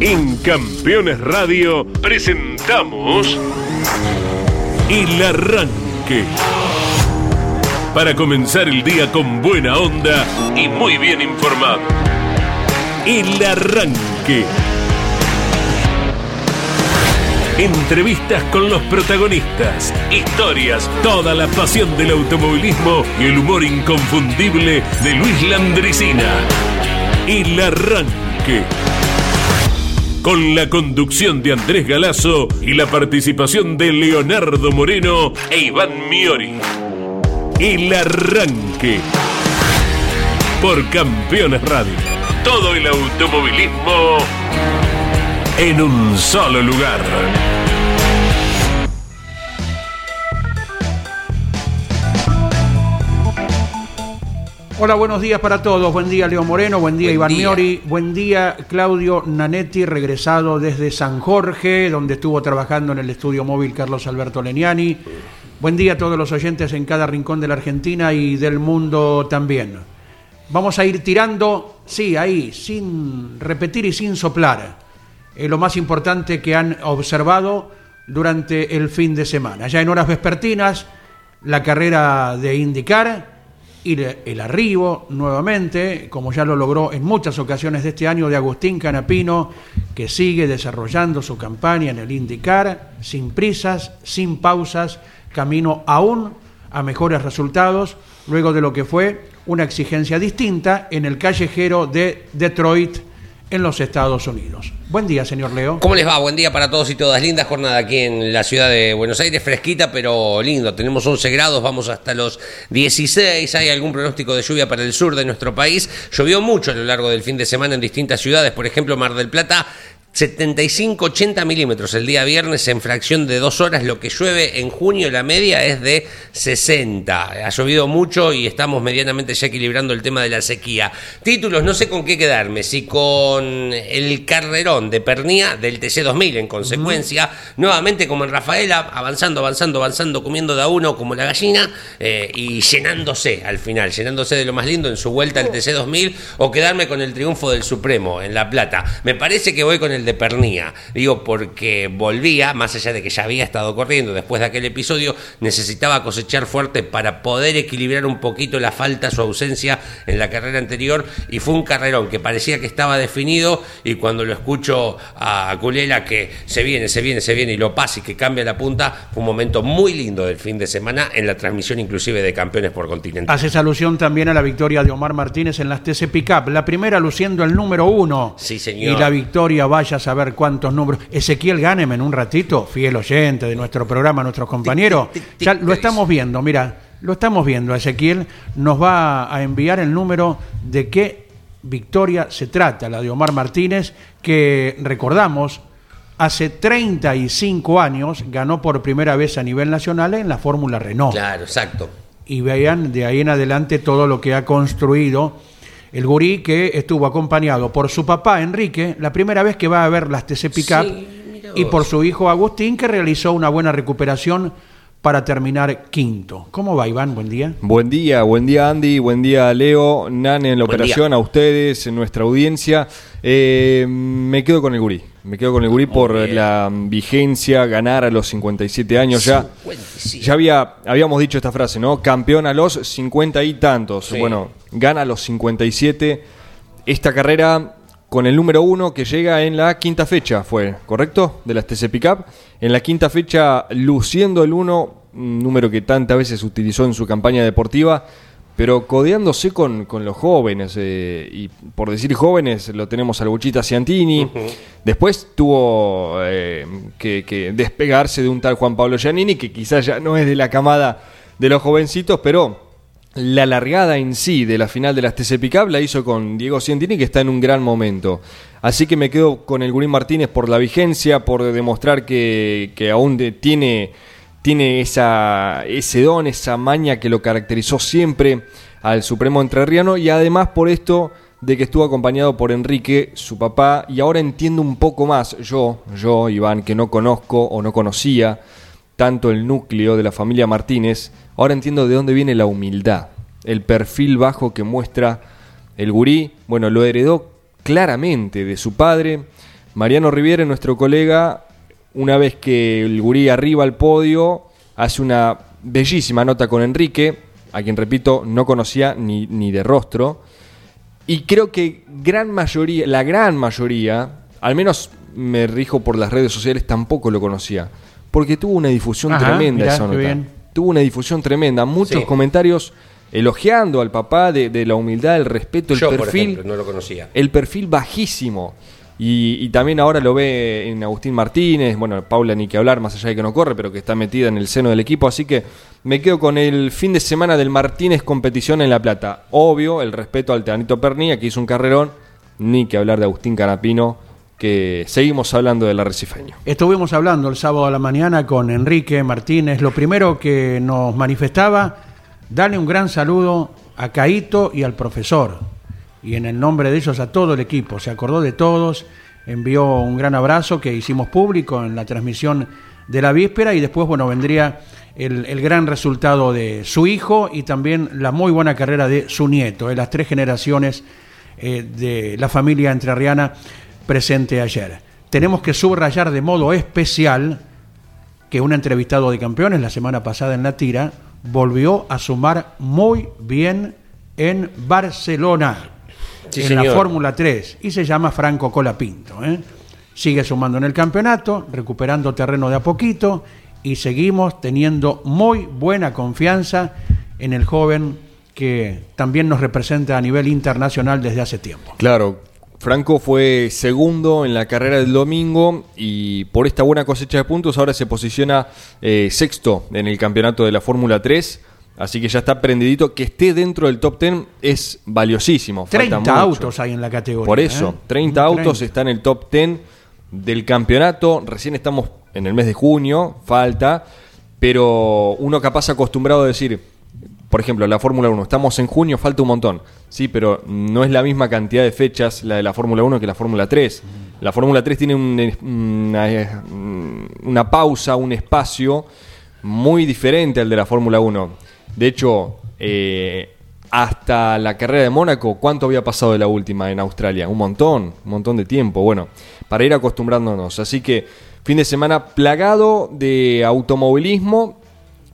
En Campeones Radio presentamos El Arranque. Para comenzar el día con buena onda y muy bien informado. El Arranque. Entrevistas con los protagonistas, historias, toda la pasión del automovilismo y el humor inconfundible de Luis Landricina. El Arranque. Con la conducción de Andrés Galazo y la participación de Leonardo Moreno e Iván Miori. El Arranque. Por Campeones Radio. Todo el automovilismo en un solo lugar. Hola, buenos días para todos. Buen día, Leo Moreno. Buen día, Iván Miori. Buen día, Claudio Nanetti, regresado desde San Jorge, donde estuvo trabajando en el estudio móvil Carlos Alberto Leniani. Buen día a todos los oyentes en cada rincón de la Argentina y del mundo también. Vamos a ir tirando, sí, ahí, sin repetir y sin soplar, eh, lo más importante que han observado durante el fin de semana. Ya en horas vespertinas, la carrera de indicar el arribo nuevamente, como ya lo logró en muchas ocasiones de este año, de Agustín Canapino, que sigue desarrollando su campaña en el indicar, sin prisas, sin pausas, camino aún a mejores resultados, luego de lo que fue una exigencia distinta en el callejero de Detroit en los Estados Unidos. Buen día, señor Leo. ¿Cómo les va? Buen día para todos y todas. Linda jornada aquí en la ciudad de Buenos Aires, fresquita pero lindo. Tenemos 11 grados, vamos hasta los 16. Hay algún pronóstico de lluvia para el sur de nuestro país. Llovió mucho a lo largo del fin de semana en distintas ciudades, por ejemplo, Mar del Plata 75-80 milímetros el día viernes en fracción de dos horas. Lo que llueve en junio, la media es de 60. Ha llovido mucho y estamos medianamente ya equilibrando el tema de la sequía. Títulos, no sé con qué quedarme. Si con el carrerón de Pernía del TC2000 en consecuencia. Nuevamente como en Rafaela, avanzando, avanzando, avanzando, comiendo de a uno como la gallina eh, y llenándose al final, llenándose de lo más lindo en su vuelta al TC2000 o quedarme con el triunfo del Supremo en La Plata. Me parece que voy con el de Pernía. Digo, porque volvía, más allá de que ya había estado corriendo después de aquel episodio, necesitaba cosechar fuerte para poder equilibrar un poquito la falta, su ausencia en la carrera anterior. Y fue un carrerón que parecía que estaba definido. Y cuando lo escucho a Culela que se viene, se viene, se viene y lo pasa y que cambia la punta, fue un momento muy lindo del fin de semana en la transmisión, inclusive de campeones por continente. Haces alusión también a la victoria de Omar Martínez en las TC Pickup. La primera luciendo el número uno. Sí, señor. Y la victoria, vaya a saber cuántos números. Ezequiel Ganem en un ratito, fiel oyente de nuestro programa, nuestro compañero. Ya lo estamos viendo, mira, lo estamos viendo. Ezequiel nos va a enviar el número de qué victoria se trata, la de Omar Martínez, que recordamos, hace 35 años ganó por primera vez a nivel nacional en la Fórmula Renault. Claro, exacto. Y vean de ahí en adelante todo lo que ha construido el gurí que estuvo acompañado por su papá Enrique, la primera vez que va a ver las TC Pickup, y por su hijo Agustín, que realizó una buena recuperación para terminar quinto. ¿Cómo va, Iván? Buen día. Buen día, buen día, Andy, buen día, Leo, Nane en la operación, a ustedes, en nuestra audiencia. Eh, me quedo con el gurí. Me quedo con el gurí por la vigencia, ganar a los 57 años. Ya, ya había, habíamos dicho esta frase, ¿no? Campeón a los 50 y tantos. Bueno, gana a los 57. Esta carrera con el número uno que llega en la quinta fecha, fue, ¿correcto? De las TC Pickup. En la quinta fecha, luciendo el uno, un número que tantas veces utilizó en su campaña deportiva pero codeándose con, los jóvenes, eh, y por decir jóvenes, lo tenemos al Buchita Ciantini, después tuvo eh, que, despegarse de un tal Juan Pablo Giannini, que quizás ya no es de la camada de los jovencitos, pero la largada en sí de la final de las TC Pickup la hizo con Diego Ciantini, que está en un gran momento. Así que me quedo con el Gurín Martínez por la vigencia, por demostrar que, que aún tiene tiene esa, ese don, esa maña que lo caracterizó siempre al Supremo Entrerriano y además por esto de que estuvo acompañado por Enrique, su papá, y ahora entiendo un poco más, yo, yo, Iván, que no conozco o no conocía tanto el núcleo de la familia Martínez, ahora entiendo de dónde viene la humildad, el perfil bajo que muestra el gurí, bueno, lo heredó claramente de su padre, Mariano Riviere, nuestro colega, una vez que el gurí arriba al podio, hace una bellísima nota con Enrique, a quien repito, no conocía ni, ni de rostro. Y creo que gran mayoría, la gran mayoría, al menos me rijo por las redes sociales, tampoco lo conocía. Porque tuvo una difusión tremenda esa nota. Tuvo una difusión tremenda. Muchos comentarios elogiando al papá de, la humildad, el respeto, el perfil. no lo conocía. El perfil bajísimo. Y, también ahora lo ve en Agustín Martínez, bueno, Paula ni que hablar, más allá de que no corre, pero que está metida en el seno del equipo, así que me quedo con el fin de semana del Martínez competición en La Plata. Obvio, el respeto al Teanito Pernilla, que hizo un carrerón, ni que hablar de Agustín Canapino, que seguimos hablando del arrecifeño. Estuvimos hablando el sábado a la mañana con Enrique Martínez, lo primero que nos manifestaba, darle un gran saludo a Caito y al profesor y en el nombre de ellos a todo el equipo. Se acordó de todos, envió un gran abrazo que hicimos público en la transmisión de la víspera y después, bueno, vendría el, gran resultado de su hijo y también la muy buena carrera de su nieto, de las tres generaciones eh, de la familia entrerriana presente ayer. Tenemos que subrayar de modo especial que un entrevistado de campeones la semana pasada en la tira volvió a sumar muy bien en Barcelona en la Fórmula 3 y se llama Franco Colapinto. ¿eh? Sigue sumando en el campeonato, recuperando terreno de a poquito y seguimos teniendo muy buena confianza en el joven que también nos representa a nivel internacional desde hace tiempo. Claro, Franco fue segundo en la carrera del domingo y por esta buena cosecha de puntos ahora se posiciona eh, sexto en el campeonato de la Fórmula 3 Así que ya está prendidito. Que esté dentro del top 10 es valiosísimo. 30 autos hay en la categoría. Por eso, 30 ¿eh? autos están en el top 10 del campeonato. Recién estamos en el mes de junio, falta. Pero uno capaz acostumbrado a decir, por ejemplo, la Fórmula 1, estamos en junio, falta un montón. Sí, pero no es la misma cantidad de fechas la de la Fórmula 1 que la Fórmula 3. La Fórmula 3 tiene una, una pausa, un espacio muy diferente al de la Fórmula 1 de hecho, eh, hasta la carrera de Mónaco, ¿cuánto había pasado de la última en Australia? Un montón, un montón de tiempo. Bueno, para ir acostumbrándonos. Así que fin de semana plagado de automovilismo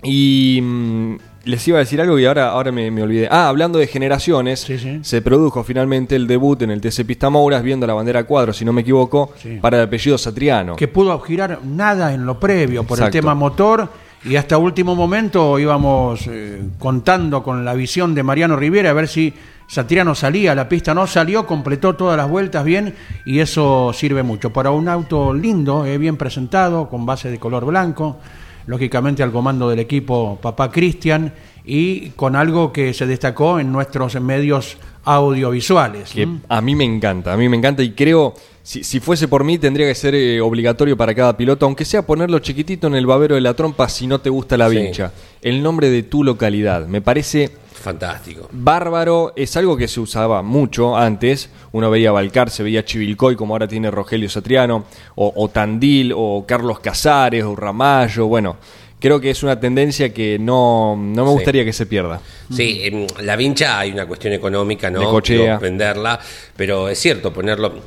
y mm, les iba a decir algo y ahora, ahora me, olvidé. Ah, hablando de generaciones, se produjo finalmente el debut en el TC Pista Mouras, viendo la bandera cuadro, si no me equivoco, para el apellido Satriano. Que pudo girar nada en lo previo por el tema motor y hasta último momento íbamos eh, contando con la visión de Mariano Rivera a ver si Satriano salía, la pista no salió, completó todas las vueltas bien y eso sirve mucho. Para un auto lindo, eh, bien presentado, con base de color blanco, lógicamente al comando del equipo papá Cristian y con algo que se destacó en nuestros medios audiovisuales. Que a mí me encanta, a mí me encanta y creo, si, fuese por mí, tendría que ser eh, obligatorio para cada piloto, aunque sea ponerlo chiquitito en el babero de la trompa si no te gusta la vincha. El nombre de tu localidad. Me parece Fantástico. Bárbaro, es algo que se usaba mucho antes. Uno veía Balcar, se veía Chivilcoy, como ahora tiene Rogelio Satriano, o, o Tandil, o Carlos Casares, o Ramallo. Bueno, creo que es una tendencia que no, no me gustaría que se pierda. Sí, en la vincha hay una cuestión económica, ¿no? De venderla, pero es cierto, ponerlo...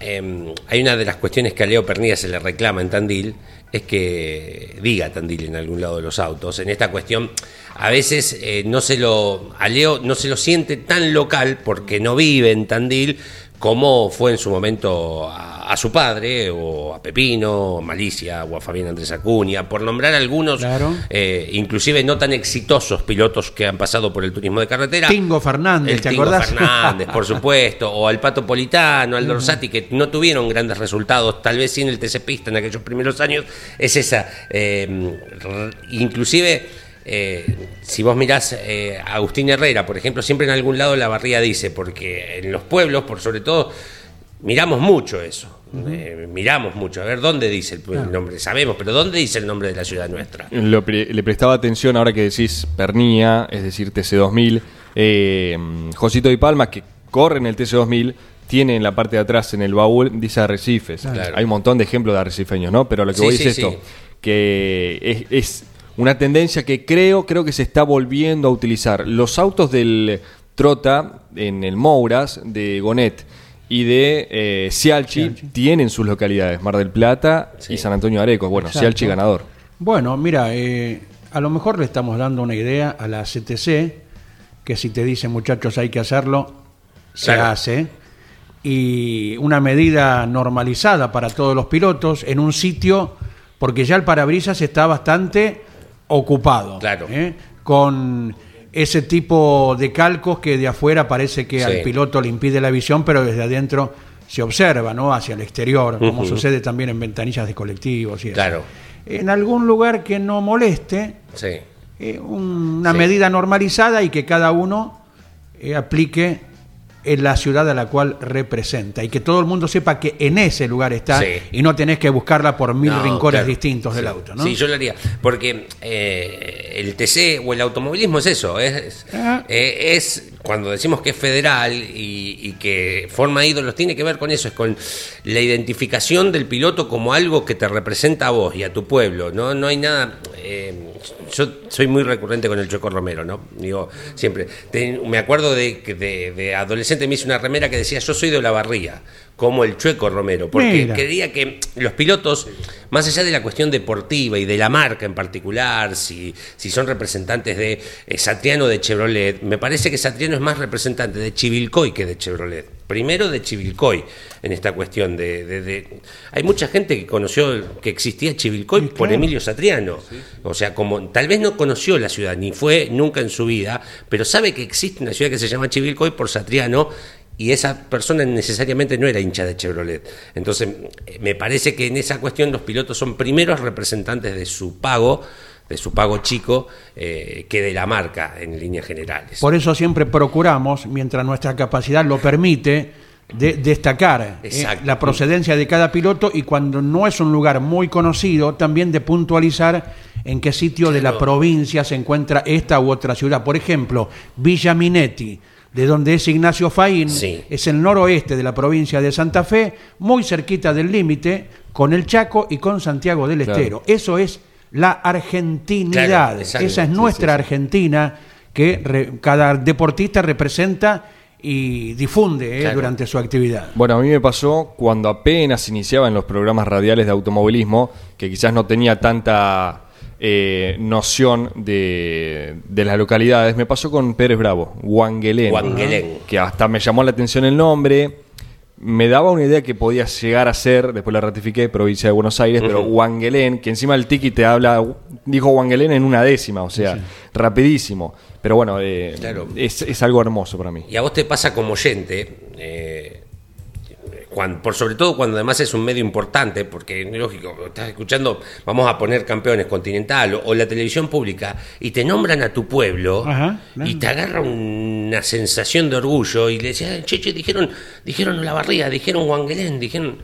Em, hay una de las cuestiones que a Leo Pernilla se le reclama en Tandil, es que diga Tandil en algún lado de los autos. En esta cuestión, a veces eh, no se lo, a Leo no se lo siente tan local porque no vive en Tandil, como fue en su momento a, su padre, o a Pepino, Malicia, o a Fabián Andrés Acuña, por nombrar algunos, eh, inclusive no tan exitosos pilotos que han pasado por el turismo de carretera. Tingo Fernández, el ¿te Tingo Fernández, por supuesto, o al Pato Politano, al Dorsati, que no tuvieron grandes resultados, tal vez sí en el TC Pista en aquellos primeros años, es esa. Eh, inclusive eh, si vos mirás eh, a Agustín Herrera, por ejemplo, siempre en algún lado la barría dice, porque en los pueblos, por sobre todo, miramos mucho eso. Eh, miramos mucho, a ver dónde dice el, nombre, sabemos, pero ¿dónde dice el nombre de la ciudad nuestra? le prestaba atención ahora que decís Pernía, es decir, TC2000. Josito y Palma, que corre en el TC2000, tiene en la parte de atrás, en el baúl, dice arrecifes. Hay un montón de ejemplos de arrecifeños, ¿no? Pero lo que voy es esto, que es una tendencia que creo, creo que se está volviendo a utilizar. Los autos del Trota en el Mouras de Gonet y de eh, Cialchi, tienen sus localidades, Mar del Plata y San Antonio de Areco. Bueno, Cialchi ganador. Bueno, mira, eh, a lo mejor le estamos dando una idea a la CTC, que si te dicen muchachos hay que hacerlo, se hace. Y una medida normalizada para todos los pilotos en un sitio, porque ya el parabrisas está bastante ocupado. Claro. ¿eh? Con ese tipo de calcos que de afuera parece que al piloto le impide la visión, pero desde adentro se observa, ¿no? Hacia el exterior, como sucede también en ventanillas de colectivos y Claro. En algún lugar que no moleste, sí. Eh, una medida normalizada y que cada uno eh, aplique en la ciudad a la cual representa y que todo el mundo sepa que en ese lugar está y no tenés que buscarla por mil rincones distintos del auto. ¿no? Sí, yo lo haría, porque eh, el TC o el automovilismo es eso, es, ah. eh, es cuando decimos que es federal y, que forma ídolos, tiene que ver con eso, es con la identificación del piloto como algo que te representa a vos y a tu pueblo. No, no hay nada... Eh, yo soy muy recurrente con el Choco Romero, ¿no? Digo, siempre. me acuerdo de que de, adolescente me hice una remera que decía yo soy de la barría, como el Chueco Romero, porque quería que los pilotos, más allá de la cuestión deportiva y de la marca en particular, si, si son representantes de eh, Satriano de Chevrolet, me parece que Satriano es más representante de Chivilcoy que de Chevrolet. Primero de Chivilcoy en esta cuestión de, Hay mucha gente que conoció que existía Chivilcoy por Emilio Satriano. O sea, como tal vez no conoció la ciudad, ni fue nunca en su vida, pero sabe que existe una ciudad que se llama Chivilcoy por Satriano y esa persona necesariamente no era hincha de Chevrolet. Entonces, me parece que en esa cuestión los pilotos son primeros representantes de su pago de su pago chico eh, que de la marca en líneas generales. Por eso siempre procuramos, mientras nuestra capacidad lo permite, de destacar eh, la procedencia de cada piloto y cuando no es un lugar muy conocido, también de puntualizar en qué sitio de la provincia se encuentra esta u otra ciudad. Por ejemplo, Villa Minetti, de donde es Ignacio Faín, es el noroeste de la provincia de Santa Fe, muy cerquita del límite con el Chaco y con Santiago del Estero. Eso es la argentinidad. Esa es nuestra Argentina que cada deportista representa y difunde eh, durante su actividad. Bueno, a mí me pasó cuando apenas iniciaba en los programas radiales de automovilismo, que quizás no tenía tanta eh, noción de, las localidades, me pasó con Pérez Bravo, Wangelén, que hasta me llamó la atención el nombre me daba una idea que podía llegar a ser, después la ratifiqué, provincia de Buenos Aires, pero Wangelén, que encima el tiki te habla, dijo Wangelén en una décima, o sea, rapidísimo. Pero bueno, eh, es, algo hermoso para mí. Y a vos te pasa como oyente, eh, por sobre todo cuando además es un medio importante, porque lógico, estás escuchando, vamos a poner campeones continental o, la televisión pública, y te nombran a tu pueblo y te agarra una sensación de orgullo y le decías, cheche, dijeron, dijeron la barriga, dijeron Wangelén, dijeron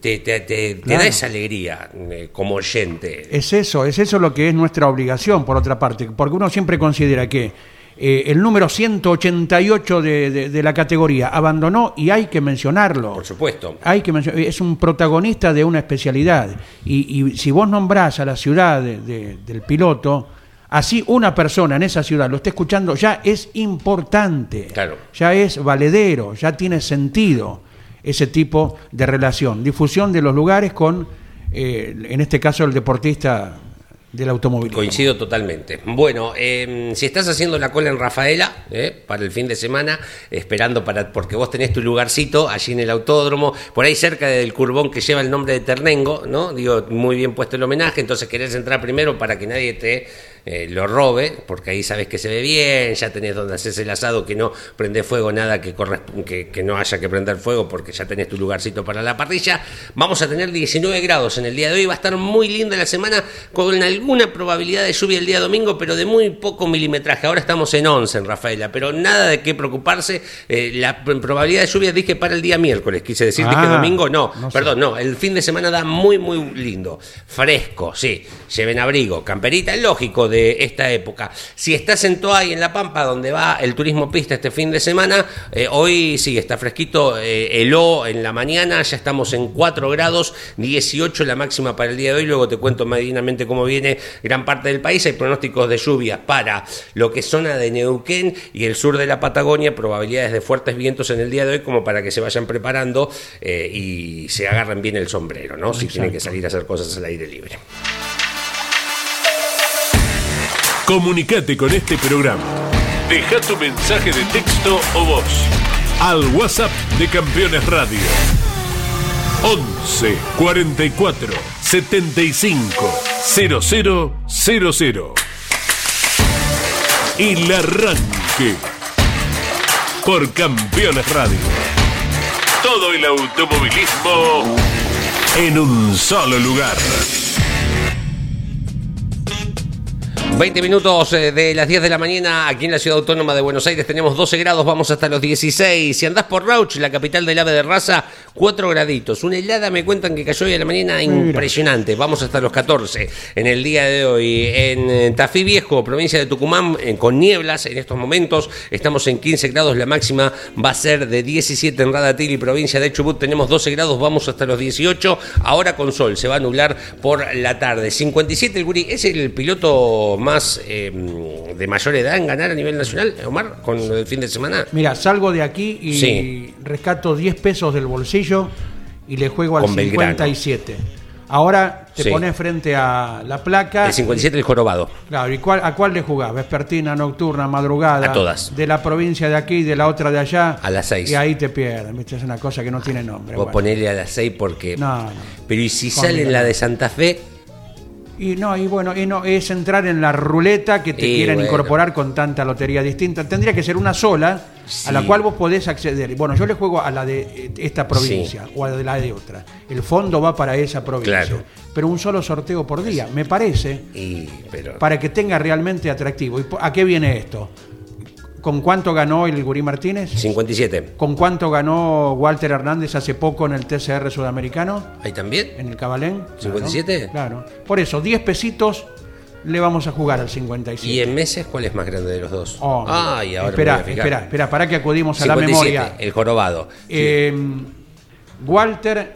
te, te, da esa alegría eh, como oyente. Es eso, es eso lo que es nuestra obligación, por otra parte, porque uno siempre considera que eh, el número 188 de, de, la categoría abandonó y hay que mencionarlo. Por supuesto. Hay que es un protagonista de una especialidad. Y, si vos nombrás a la ciudad del piloto, así una persona en esa ciudad lo esté escuchando, ya es importante. Claro. Ya es valedero, ya tiene sentido ese tipo de relación. Difusión de los lugares con, eh, en este caso, el deportista del automóvil. Coincido totalmente. Bueno, em, si estás haciendo la cola en Rafaela eh, para el fin de semana, esperando para porque vos tenés tu lugarcito allí en el autódromo, por ahí cerca del curbón que lleva el nombre de Ternengo, ¿no? Digo, muy bien puesto el homenaje, entonces querés entrar primero para que nadie te eh, lo robe, porque ahí sabes que se ve bien, ya tenés donde haces el asado, que no prende fuego, nada que, que, que no haya que prender fuego, porque ya tenés tu lugarcito para la parrilla. Vamos a tener 19 grados en el día de hoy, va a estar muy linda la semana, con alguna probabilidad de lluvia el día domingo, pero de muy poco milimetraje. Ahora estamos en 11 en Rafaela, pero nada de qué preocuparse. Eh, la probabilidad de lluvia dije para el día miércoles, quise decir que ah, domingo no, perdón, no, el fin de semana da muy, muy lindo, fresco, sí, lleven abrigo, camperita, es lógico de esta época. Si estás en Toa y en La Pampa, donde va el turismo pista este fin de semana, eh, hoy sí está fresquito, eh, heló en la mañana, ya estamos en 4 grados, 18 la máxima para el día de hoy, luego te cuento medinamente cómo viene gran parte del país, hay pronósticos de lluvias para lo que es zona de Neuquén y el sur de la Patagonia, probabilidades de fuertes vientos en el día de hoy como para que se vayan preparando eh, y se agarren bien el sombrero, ¿no? Si tienen que salir a hacer cosas al aire libre. Comunicate con este programa. Deja tu mensaje de texto o voz al WhatsApp de Campeones Radio. 11 44 75 0000. El arranque por Campeones Radio. Todo el automovilismo en un solo lugar. 20 minutos eh, de las 10 de la mañana aquí en la ciudad autónoma de Buenos Aires tenemos 12 grados, vamos hasta los 16. Si andás por Rauch, la capital del ave de raza, 4 graditos. Una helada me cuentan que cayó hoy a la mañana impresionante. Vamos hasta los 14 en el día de hoy. En eh, Tafí Viejo, provincia de Tucumán, eh, con nieblas en estos momentos. Estamos en 15 grados, la máxima va a ser de 17 en Radatili, provincia de Chubut. Tenemos 12 grados, vamos hasta los 18. Ahora con sol, se va a nublar por la tarde. 57 el Guri, es el piloto más eh, de mayor edad en ganar a nivel nacional, Omar, con el fin de semana? Mira, salgo de aquí y rescato 10 pesos del bolsillo y le juego al 57. Ahora te pones frente a la placa. El 57 el jorobado. Claro, ¿y cuál, a cuál le jugás? Vespertina, nocturna, madrugada. A todas. De la provincia de aquí, de la otra de allá. A las 6. Y ahí te pierden, ¿viste? Es una cosa que no tiene nombre. Vos ponele a las 6 porque. No, no. Pero ¿y si sale en la de Santa Fe? Y no, y bueno, y no, es entrar en la ruleta que te quieren incorporar con tanta lotería distinta. Tendría que ser una sola a la cual vos podés acceder. Bueno, yo le juego a la de eh, esta provincia o a la de otra. El fondo va para esa provincia. Pero un solo sorteo por día, me parece, para que tenga realmente atractivo. ¿Y ¿A qué viene esto? ¿Con cuánto ganó el Gurí Martínez? 57. ¿Con cuánto ganó Walter Hernández hace poco en el TCR sudamericano? ¿Ahí también? En el Cabalén. ¿57? Claro. Por eso, 10 pesitos le vamos a jugar al 57. ¿Y en meses cuál es más grande de los dos? Oh, Ay, ahora espera, espera, espera, para que acudimos a la memoria. El jorobado. Eh, Walter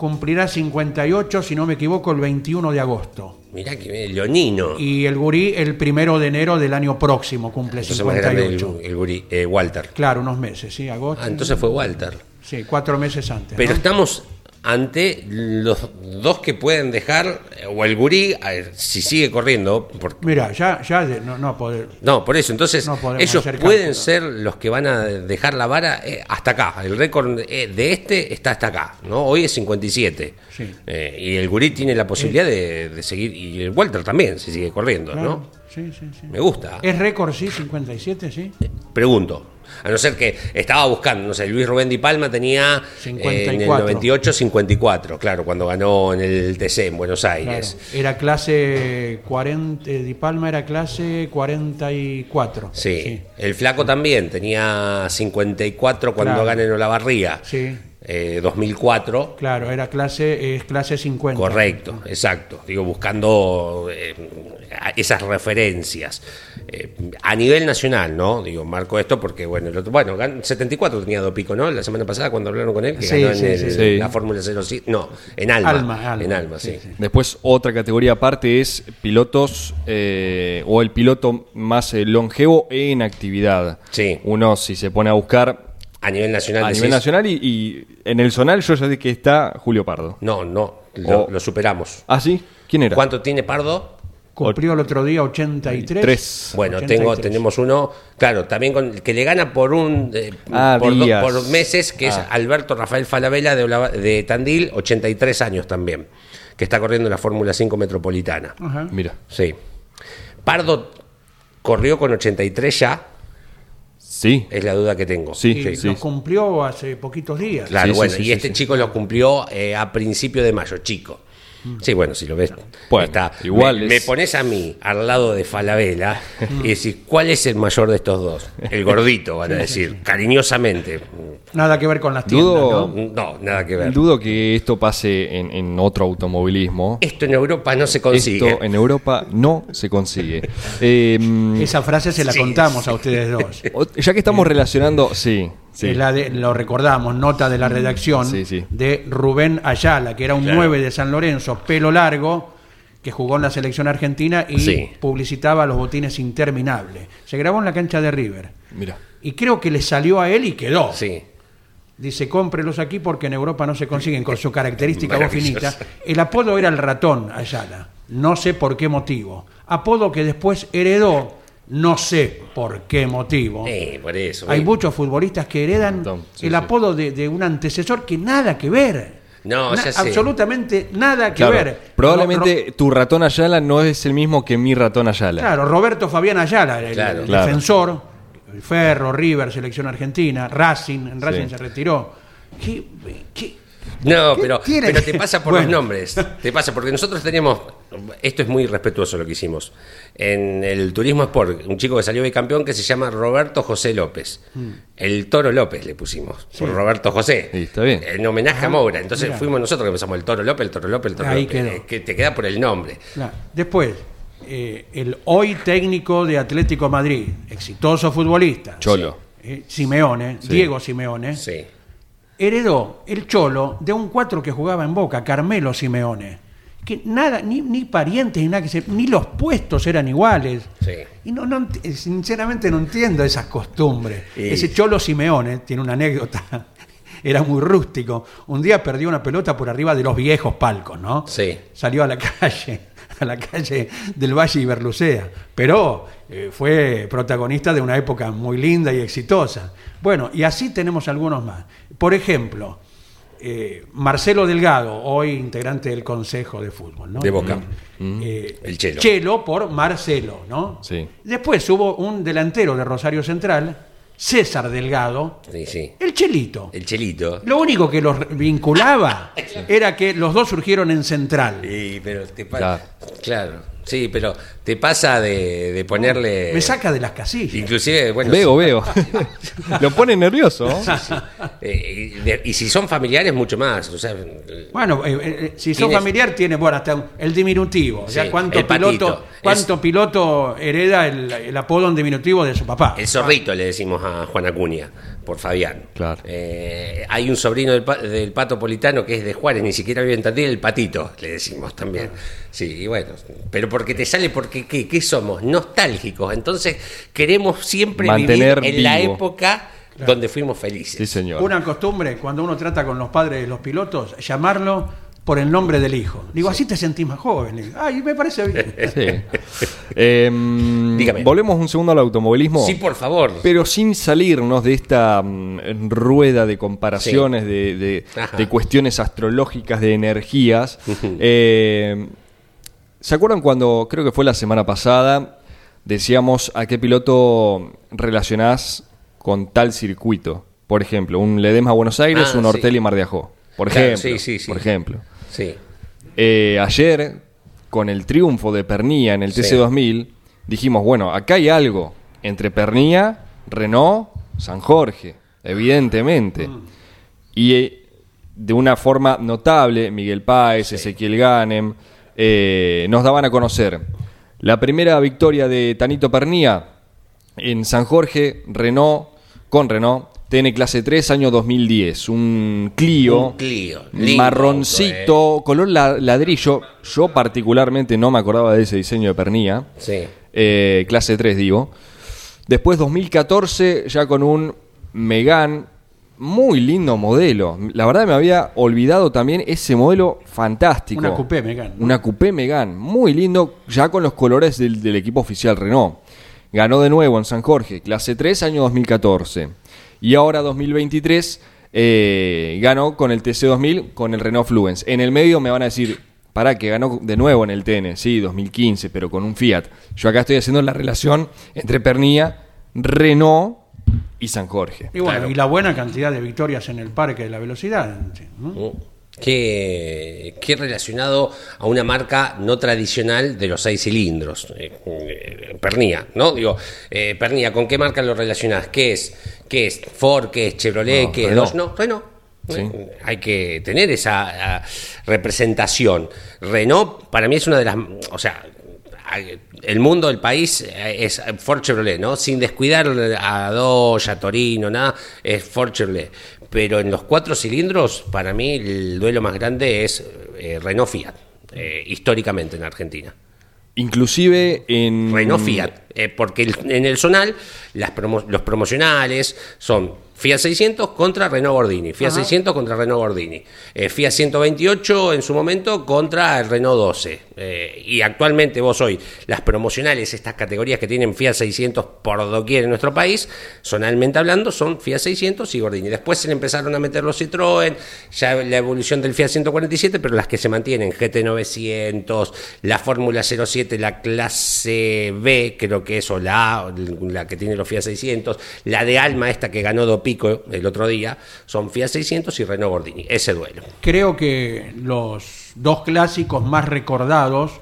cumplirá 58, si no me equivoco, el 21 de agosto. Mirá que leonino. Y el gurí el primero de enero del año próximo cumple entonces 58. el, el gurí, eh, Walter. Claro, unos meses, sí, agosto. Ah, entonces fue Walter. Sí, cuatro meses antes. Pero estamos ante los dos que pueden dejar, o el gurí, si sigue corriendo. Mira, ya, ya no, no poder. No, por eso, entonces ellos pueden ser los que van a dejar la vara eh, hasta acá. El récord eh, de este está hasta acá, ¿no? Hoy es 57. Eh, y el gurí tiene la posibilidad de, seguir, y el Walter también, si sigue corriendo, ¿no? Sí, sí, sí. Me gusta. ¿Es récord, sí, 57, sí? Pregunto. A no ser que estaba buscando, no sé, Luis Rubén Di Palma tenía eh, en el 98 54, claro, cuando ganó en el TC en Buenos Aires. Era clase 40, eh, Di Palma era clase 44. Sí. sí. El Flaco también tenía 54 cuando ganó en Olavarría. Sí. 2004. Eh, claro, era clase, es clase 50. Correcto, exacto. Digo, buscando eh, esas referencias. Eh, a nivel nacional, ¿no? Digo, marco esto porque, bueno, el otro, bueno, 74 tenía dos pico, ¿no? La semana pasada cuando hablaron con él, que ganó en la Fórmula 0, no, en Alma. En Alma, sí. Después, otra categoría aparte es pilotos o el piloto más longevo en actividad. Sí. Uno, si se pone a buscar, a nivel nacional. A nivel nacional y, en el zonal yo ya sé que está Julio Pardo. No, no, lo, superamos. ¿Ah, sí? ¿Quién era? ¿Cuánto tiene Pardo? Cumplió el otro día 83. Bueno, Tengo, tenemos uno, claro, también con, que le gana por un eh, ah, por, meses, que es ah. Alberto Rafael Falabella de, de, Tandil, 83 años también, que está corriendo la Fórmula 5 Metropolitana. Mira. Sí. Pardo corrió con 83 ya, Sí. Es la duda que tengo. Sí, sí, Lo cumplió hace poquitos días. Claro, bueno, y este chico lo cumplió eh, a principio de mayo, chico. Sí, bueno, si lo ves. Bueno, está. igual me, es- me pones a mí al lado de Falabella y decís, ¿cuál es el mayor de estos dos? El gordito, van a decir, cariñosamente. Nada que ver con las tiendas, Dudo- ¿no? No, nada que ver. Dudo que esto pase en, en otro automovilismo. Esto en Europa no se consigue. Esto en Europa no se consigue. Eh, Esa frase se la Sí, contamos sí. a ustedes dos. ya que estamos relacionando, sí, sí. Es la de- lo recordamos, nota de la redacción Sí, sí. de Rubén Ayala, que era un Claro. 9 de San Lorenzo, pelo largo, que jugó en la selección argentina y publicitaba los botines interminables. Se grabó en la cancha de River. Mira. Y creo que le salió a él y quedó. Sí. Dice, cómprelos aquí porque en Europa no se consiguen con su característica voz finita. El apodo era el ratón Ayala. No sé por qué motivo. Apodo que después heredó, no sé por qué motivo. Eh, por eso. Hay eh. muchos futbolistas que heredan sí, el sí. apodo de, de un antecesor que nada que ver. No, ya sé. Absolutamente nada que Claro, ver. probablemente Ro- tu ratón Ayala no es el mismo que mi ratón Ayala. Claro, Roberto Fabián Ayala, el, Claro. el Claro. defensor, el Ferro, River, selección argentina, Racing, en Racing Sí. se retiró. ¿Qué, qué- No, ¿Qué pero, tiene? pero te pasa por Bueno. los nombres. Te pasa porque nosotros teníamos. Esto es muy respetuoso lo que hicimos. En el Turismo Sport, un chico que salió bicampeón que se llama Roberto José López. El Toro López le pusimos, por Roberto José. Sí, está bien. En homenaje a Moura. Entonces fuimos nosotros que empezamos el Toro López, el Toro López, el Toro Ahí López. quedó. eh, Que te queda por el nombre. Claro. Después, eh, el hoy técnico de Atlético Madrid, exitoso futbolista. Cholo. eh, Simeone, Sí. Diego Simeone, Sí. Heredó el cholo de un cuatro que jugaba en Boca, Carmelo Simeone. Que nada, ni, ni parientes, ni nada que se, ni los puestos eran iguales. Sí. Y no, no ent- sinceramente no entiendo esas costumbres. Ese cholo Simeone tiene una anécdota. Era muy rústico. Un día perdió una pelota por arriba de los viejos palcos, ¿no? Sí. Salió a la calle, a la calle del Valle Iberlucea. Pero eh, fue protagonista de una época muy linda y exitosa. Bueno, y así tenemos algunos más. Por ejemplo, eh, Marcelo Delgado, hoy integrante del Consejo de Fútbol, ¿no? De Boca. Eh, El Chelo. Chelo por Marcelo, ¿no? Sí. Después hubo un delantero de Rosario Central, César Delgado, Sí, sí. el Chelito. El Chelito. Lo único que los vinculaba era que los dos surgieron en Central. Sí, pero te Claro. pasa. Claro. Sí, pero te pasa de, de ponerle. Me saca de las casillas. Inclusive, bueno. Veo, veo. Lo pone nervioso. Eh, y, de- y si son familiares, mucho más. O sea, Bueno, eh, eh, si Tienes- familiar, tiene bueno, hasta el diminutivo. O sea, Sí, ¿cuánto, piloto, cuánto piloto hereda el, el apodo en diminutivo de su papá? el zorrito le decimos a Juan Acuña, por Fabián. Claro. Eh, hay un sobrino del, pa- del pato politano que es de Juárez, ni siquiera vive en Tandil, el patito, le decimos también. Sí, y bueno, pero porque te sale, porque ¿qué, qué somos? Nostálgicos. Entonces queremos siempre Mantener vivir en la época donde fuimos felices. Sí, señor. Una costumbre, cuando uno trata con los padres de los pilotos, llamarlo por el nombre del hijo. Digo, así te sentís más joven. Digo, Ay, me parece bien. Sí. Em, Dígame. Volvemos un segundo al automovilismo. Sí, por favor. Pero sin salirnos de esta mm, rueda de comparaciones, de, de- de cuestiones astrológicas, de energías. eh, ¿Se acuerdan cuando, creo que fue la semana pasada, decíamos a qué piloto relacionás con tal circuito? Por ejemplo, un Ledesma Buenos Aires, Ah, un sí. Ortelli Mar de Ajó. Por Claro, ejemplo. sí, sí, sí. Por ejemplo. Sí. Eh, ayer, con el triunfo de Pernilla en el Sí. TC2000, dijimos, bueno, acá hay algo entre Pernilla, Renault, San Jorge, evidentemente. Y eh, de una forma notable, Miguel Páez, Ezequiel Ganem, eh, nos daban a conocer la primera victoria de Tanito Pernilla en San Jorge, Renault, con Renault, TN clase 3, año 2010, un Clio, Un Clio, marroncito, color la- ladrillo. Yo particularmente no me acordaba de ese diseño de Pernilla, Sí. eh, clase 3 digo. Después 2014 ya con un Megane, muy lindo modelo. La verdad me había olvidado también ese modelo fantástico. Una coupé Megane, ¿no? Una coupé Megane, muy lindo, ya con los colores del, del equipo oficial Renault. Ganó de nuevo en San Jorge, clase 3, año 2014. Y ahora 2023 eh, ganó con el TC2000, con el Renault Fluence. En el medio me van a decir, para que ganó de nuevo en el TN, sí, 2015, pero con un Fiat. Yo acá estoy haciendo la relación entre Pernilla, Renault y San Jorge. Y bueno, Claro. y la buena cantidad de victorias en el parque de la velocidad. ¿no? Mm. Que, que relacionado a una marca no tradicional de los seis cilindros, eh, eh, Pernía, ¿no? Digo, eh, Pernía, ¿con qué marca lo relacionás? ¿Qué es? ¿Qué es? ¿Ford? ¿Qué es? ¿Chevrolet? No, ¿Qué es? Renault. No, Renault. Sí. Eh, Hay que tener esa ah, representación. Renault, para mí, es una de las. O sea, el mundo, el país eh, es Ford Chevrolet, ¿no? Sin descuidar a Dodge, a Torino, nada, es Ford Chevrolet. Pero en los cuatro cilindros, para mí, el duelo más grande es eh, Renault Fiat, eh, históricamente en Argentina. Inclusive en... Renault Fiat, eh, porque el- en el zonal las promo- los promocionales son Fiat 600 contra Renault Gordini, Fiat 600 contra Renault Gordini, eh, Fiat 128 en su momento contra el Renault 12. eh, y actualmente vos hoy, las promocionales, estas categorías que tienen Fiat 600 por doquier en nuestro país, zonalmente hablando, son Fiat 600 y Gordini. Después se le empezaron a meter los Citroën, ya la evolución del Fiat 147, pero las que se mantienen, GT900, la Fórmula 07, la clase B, creo que es, o la A, la que tiene los Fiat 600, la de Alma, esta que ganó Do Pico el otro día, son Fiat 600 y Renault Gordini. Ese duelo. Creo que los dos clásicos más recordados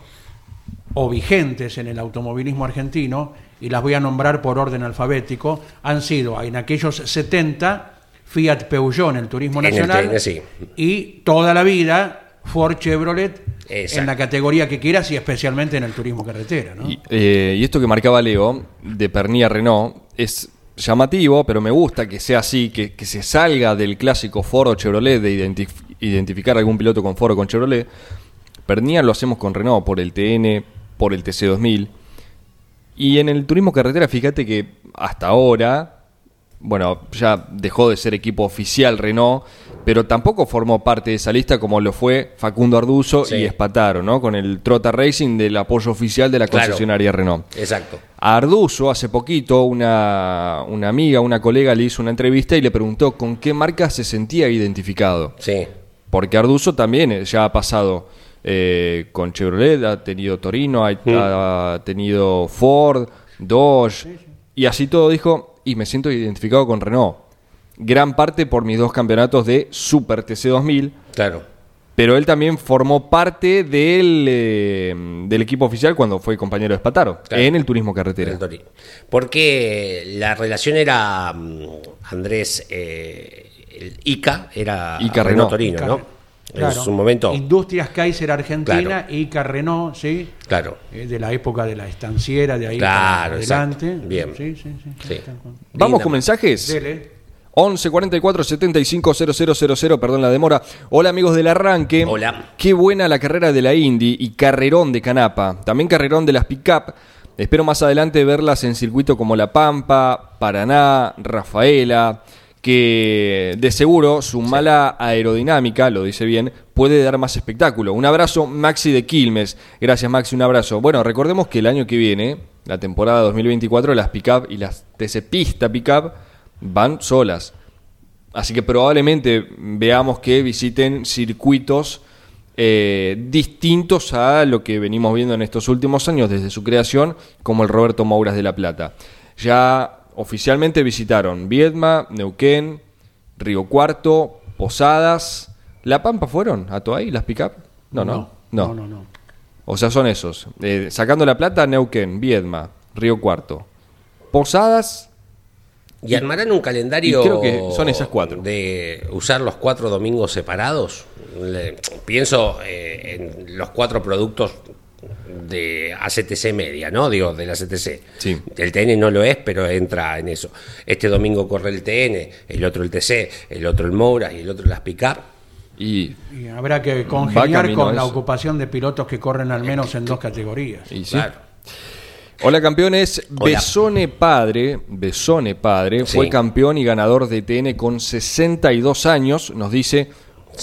o vigentes en el automovilismo argentino, y las voy a nombrar por orden alfabético, han sido en aquellos 70 Fiat Peugeot en el turismo En el nacional TN, sí. y toda la vida Ford Chevrolet Exacto. en la categoría que quieras y especialmente en el turismo carretera. ¿no? Y, eh, y esto que marcaba Leo, de Pernilla Renault, es llamativo, pero me gusta que sea así, que, que se salga del clásico Ford o Chevrolet de identif- identificar algún piloto con Ford o con Chevrolet. Pernilla lo hacemos con Renault por el TN, por el TC2000. Y en el turismo carretera, fíjate que hasta ahora, bueno, ya dejó de ser equipo oficial Renault, pero tampoco formó parte de esa lista como lo fue Facundo Arduzo Sí. y Espataro, ¿no? Con el Trota Racing del apoyo oficial de la Claro. concesionaria Renault. Exacto. A Arduzo, hace poquito, una, una amiga, una colega le hizo una entrevista y le preguntó con qué marca se sentía identificado. Sí. Porque Arduzo también eh, ya ha pasado eh, con Chevrolet, ha tenido Torino, ha, ha tenido Ford, Dodge, y así todo dijo, y me siento identificado con Renault. Gran parte por mis dos campeonatos de Super TC2000, Claro. pero él también formó parte del, eh, del equipo oficial cuando fue compañero de Espataro, Claro. en el turismo carretera. Porque la relación era mm, Andrés eh, el Ica, era Ica Renault Renault. Torino, ¿no? Claro. En su momento. Industrias Kaiser Argentina Claro. y Carrenó, ¿sí? Claro. Eh, de la época de la estanciera, de ahí Claro, para adelante. exacto. Bien. Sí, sí, sí. Vamos con mensajes. Dele. 11 44 75 000, perdón la demora. Hola amigos del arranque. Hola. Qué buena la carrera de la Indy y carrerón de Canapa. También carrerón de las pick-up. Espero más adelante verlas en circuito como La Pampa, Paraná, Rafaela, que de seguro su mala aerodinámica, lo dice bien, puede dar más espectáculo. Un abrazo, Maxi de Quilmes. Gracias, Maxi, un abrazo. Bueno, recordemos que el año que viene, la temporada 2024, las pick-up y las TC Pista pick-up van solas. Así que probablemente veamos que visiten circuitos eh, distintos a lo que venimos viendo en estos últimos años desde su creación, como el Roberto Mouras de La Plata. Ya oficialmente visitaron Viedma, Neuquén, Río Cuarto, Posadas. ¿La Pampa fueron a Toay, las pick-up? No, no, no, no, no. O sea, son esos. Eh, sacando La Plata, Neuquén, Viedma, Río Cuarto. Posadas, ¿Y armarán un calendario Y creo que son esas cuatro. de usar los cuatro domingos separados? Le- pienso eh, en los cuatro productos de ACTC media, ¿no? Digo, de la ACTC. Sí. El TN no lo es, pero entra en eso. Este domingo corre el TN, el otro el TC, el otro el Moura y el otro las Pickup. y Y habrá que congeniar con la ocupación de pilotos que corren al menos en dos categorías. Y sí. Claro. Hola campeones, Hola. Besone Padre, Besone Padre, Sí. fue campeón y ganador de TN con 62 años, nos dice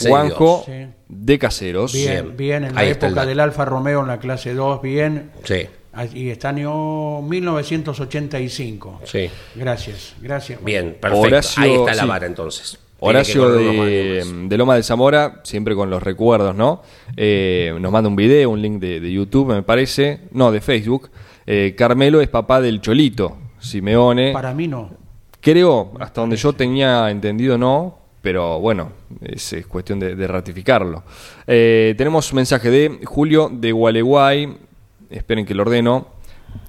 Juanjo Sí. de Caseros. Bien, Bien. en la Ahí época del Alfa Romeo en la clase 2, bien. Sí, Y está año 1985. sí. Gracias, gracias. Bien, perfecto. Horacio- Ahí está la sí. vara entonces. Horacio de, Loma de Zamora, siempre con los recuerdos, ¿no? Eh, nos manda un video, un link de, de YouTube, me parece, no, de Facebook. Eh, Carmelo es papá del Cholito, Simeone. Para mí no. Creo, hasta donde yo tenía entendido, no, pero bueno, es, cuestión de, ratificarlo. Eh, tenemos un mensaje de Julio de Gualeguay, esperen que lo ordeno.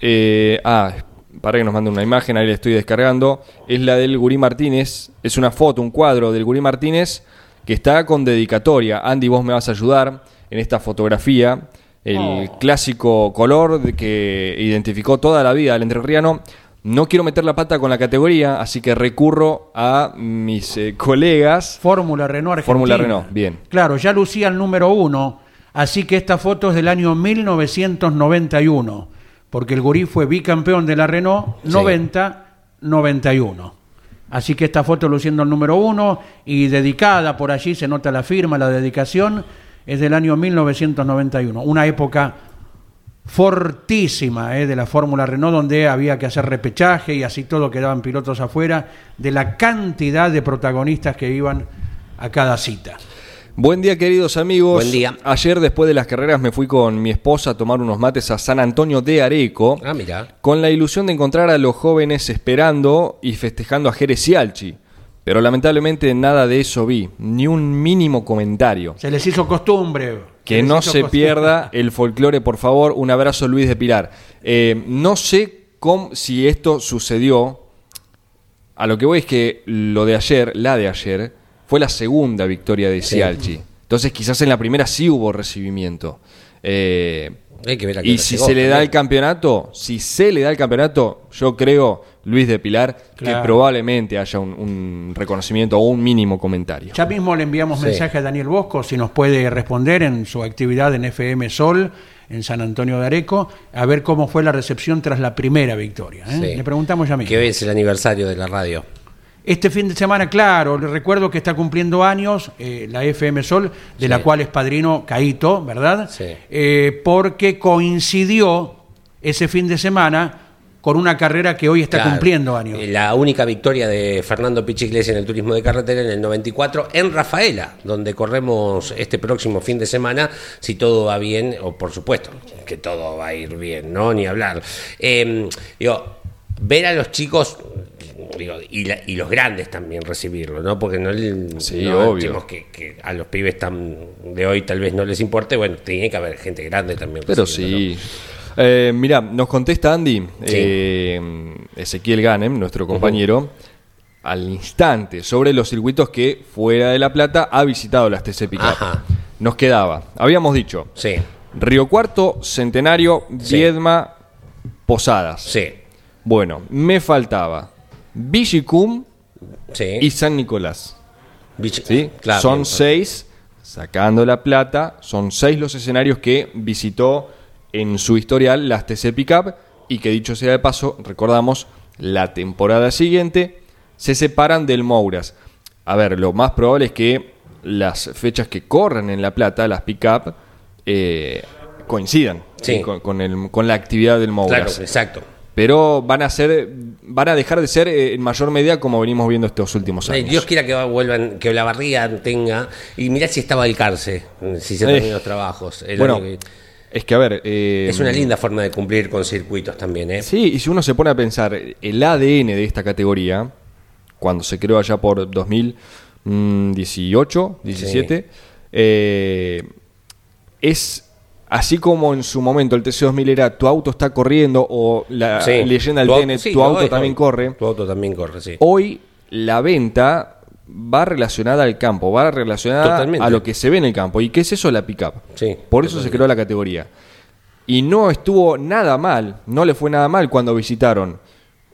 Eh, ah, para que nos mande una imagen, ahí le estoy descargando. Es la del Gurí Martínez, es una foto, un cuadro del Gurí Martínez que está con dedicatoria. Andy, vos me vas a ayudar en esta fotografía. El oh. clásico color de que identificó toda la vida al entrerriano no quiero meter la pata con la categoría, así que recurro a mis eh, colegas. Fórmula Renault Argentina. Fórmula Renault, bien. Claro, ya lucía el número uno, así que esta foto es del año 1991, porque el Gurí fue bicampeón de la Renault 90-91. Así que esta foto luciendo el número uno y dedicada por allí, se nota la firma, la dedicación, es del año 1991, una época fortísima eh, de la Fórmula Renault, donde había que hacer repechaje y así todo quedaban pilotos afuera, de la cantidad de protagonistas que iban a cada cita. Buen día, queridos amigos. Buen día. Ayer, después de las carreras, me fui con mi esposa a tomar unos mates a San Antonio de Areco. Ah, mira. Con la ilusión de encontrar a los jóvenes esperando y festejando a Jerez y Alchi. Pero lamentablemente nada de eso vi, ni un mínimo comentario. Se les hizo costumbre. Que no se pierda el folclore, por favor. Un abrazo, Luis de Pilar. Eh, no sé cómo, si esto sucedió. A lo que voy es que lo de ayer, la de ayer, fue la segunda victoria de Cialchi. Entonces quizás en la primera sí hubo recibimiento. Eh, y si se le da el campeonato, si se le da el campeonato, yo creo, Luis de Pilar, que probablemente haya un, reconocimiento o un mínimo comentario. Ya mismo le enviamos mensaje a Daniel Bosco, si nos puede responder en su actividad en FM Sol, en San Antonio de Areco, a ver cómo fue la recepción tras la primera victoria. ¿eh? Le preguntamos ya mismo. Que hoy es el aniversario de la radio. Este fin de semana, claro, le recuerdo que está cumpliendo años eh, la FM Sol, de la cual es padrino Caito, ¿verdad? Sí. Eh, porque coincidió ese fin de semana con una carrera que hoy está cumpliendo años. La única victoria de Fernando Pichigles en el turismo de carretera en el 94 en Rafaela, donde corremos este próximo fin de semana, si todo va bien, o por supuesto que todo va a ir bien, ¿no? Ni hablar. Eh, digo, ver a los chicos y, los grandes también recibirlo, ¿no? Porque no, sí, que, a los pibes tan de hoy tal vez no les importe, bueno, tiene que haber gente grande también. Pero sí. Eh, mira, nos contesta Andy, eh, Ezequiel Ganem, nuestro compañero, al instante sobre los circuitos que fuera de La Plata ha visitado las TC Pickup. Nos quedaba, habíamos dicho, sí. Río Cuarto, Centenario, Viedma, Posadas. Sí. Bueno, me faltaba Vigicum y San Nicolás. ¿Sí? son seis, sacando la plata, son seis los escenarios que visitó en su historial las TC Pickup y que dicho sea de paso, recordamos, la temporada siguiente se separan del Mouras. A ver, lo más probable es que las fechas que corren en La Plata, las Pickup, eh, coincidan con, con, la actividad del Mouras. Claro, exacto pero van a ser van a dejar de ser eh, en mayor medida como venimos viendo estos últimos años. Dios quiera que vuelvan, que la barriga tenga y mirá si estaba el cárcel, si se eh, terminan los trabajos. bueno, es que a ver, eh, es una linda forma de cumplir con circuitos también, ¿eh? Sí, y si uno se pone a pensar el ADN de esta categoría cuando se creó allá por 2018, 17, es así como en su momento el TC2000 era tu auto está corriendo o la leyenda del TN, tu auto también corre. Tu auto también corre, sí. Hoy la venta va relacionada al campo, va relacionada a lo que se ve en el campo. ¿Y qué es eso? La pickup. Sí, Por eso se creó la categoría. Y no estuvo nada mal, no le fue nada mal cuando visitaron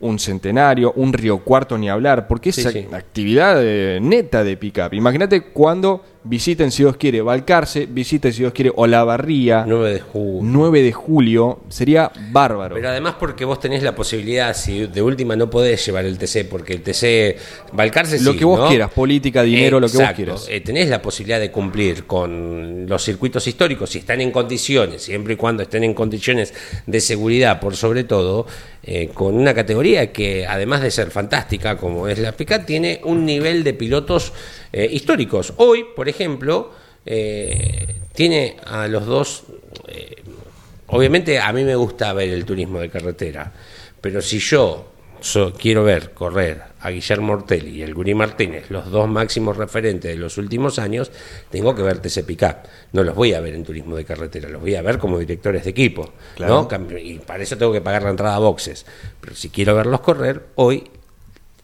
un centenario, un río cuarto ni hablar, porque es actividad eh, neta de pickup. Imagínate cuando visiten, si Dios quiere, Balcarce, visiten, si Dios quiere, Olavarría. 9 de julio. 9 de julio, sería bárbaro. Pero además porque vos tenés la posibilidad, si de última no podés llevar el TC, porque el TC, Balcarce Lo que vos quieras, política, dinero, lo que vos quieras. Eh, tenés la posibilidad de cumplir con los circuitos históricos, si están en condiciones, siempre y cuando estén en condiciones de seguridad, por sobre todo, eh, con una categoría que además de ser fantástica, como es la PICA, tiene un nivel de pilotos eh, históricos. Hoy, por ejemplo, eh, tiene a los dos, eh, obviamente a mí me gusta ver el turismo de carretera, pero si yo quiero ver correr a Guillermo Ortelli y el Guri Martínez, los dos máximos referentes de los últimos años, tengo que ver TC Pickup. No los voy a ver en turismo de carretera, los voy a ver como directores de equipo. ¿no? Y para eso tengo que pagar la entrada a boxes. Pero si quiero verlos correr, hoy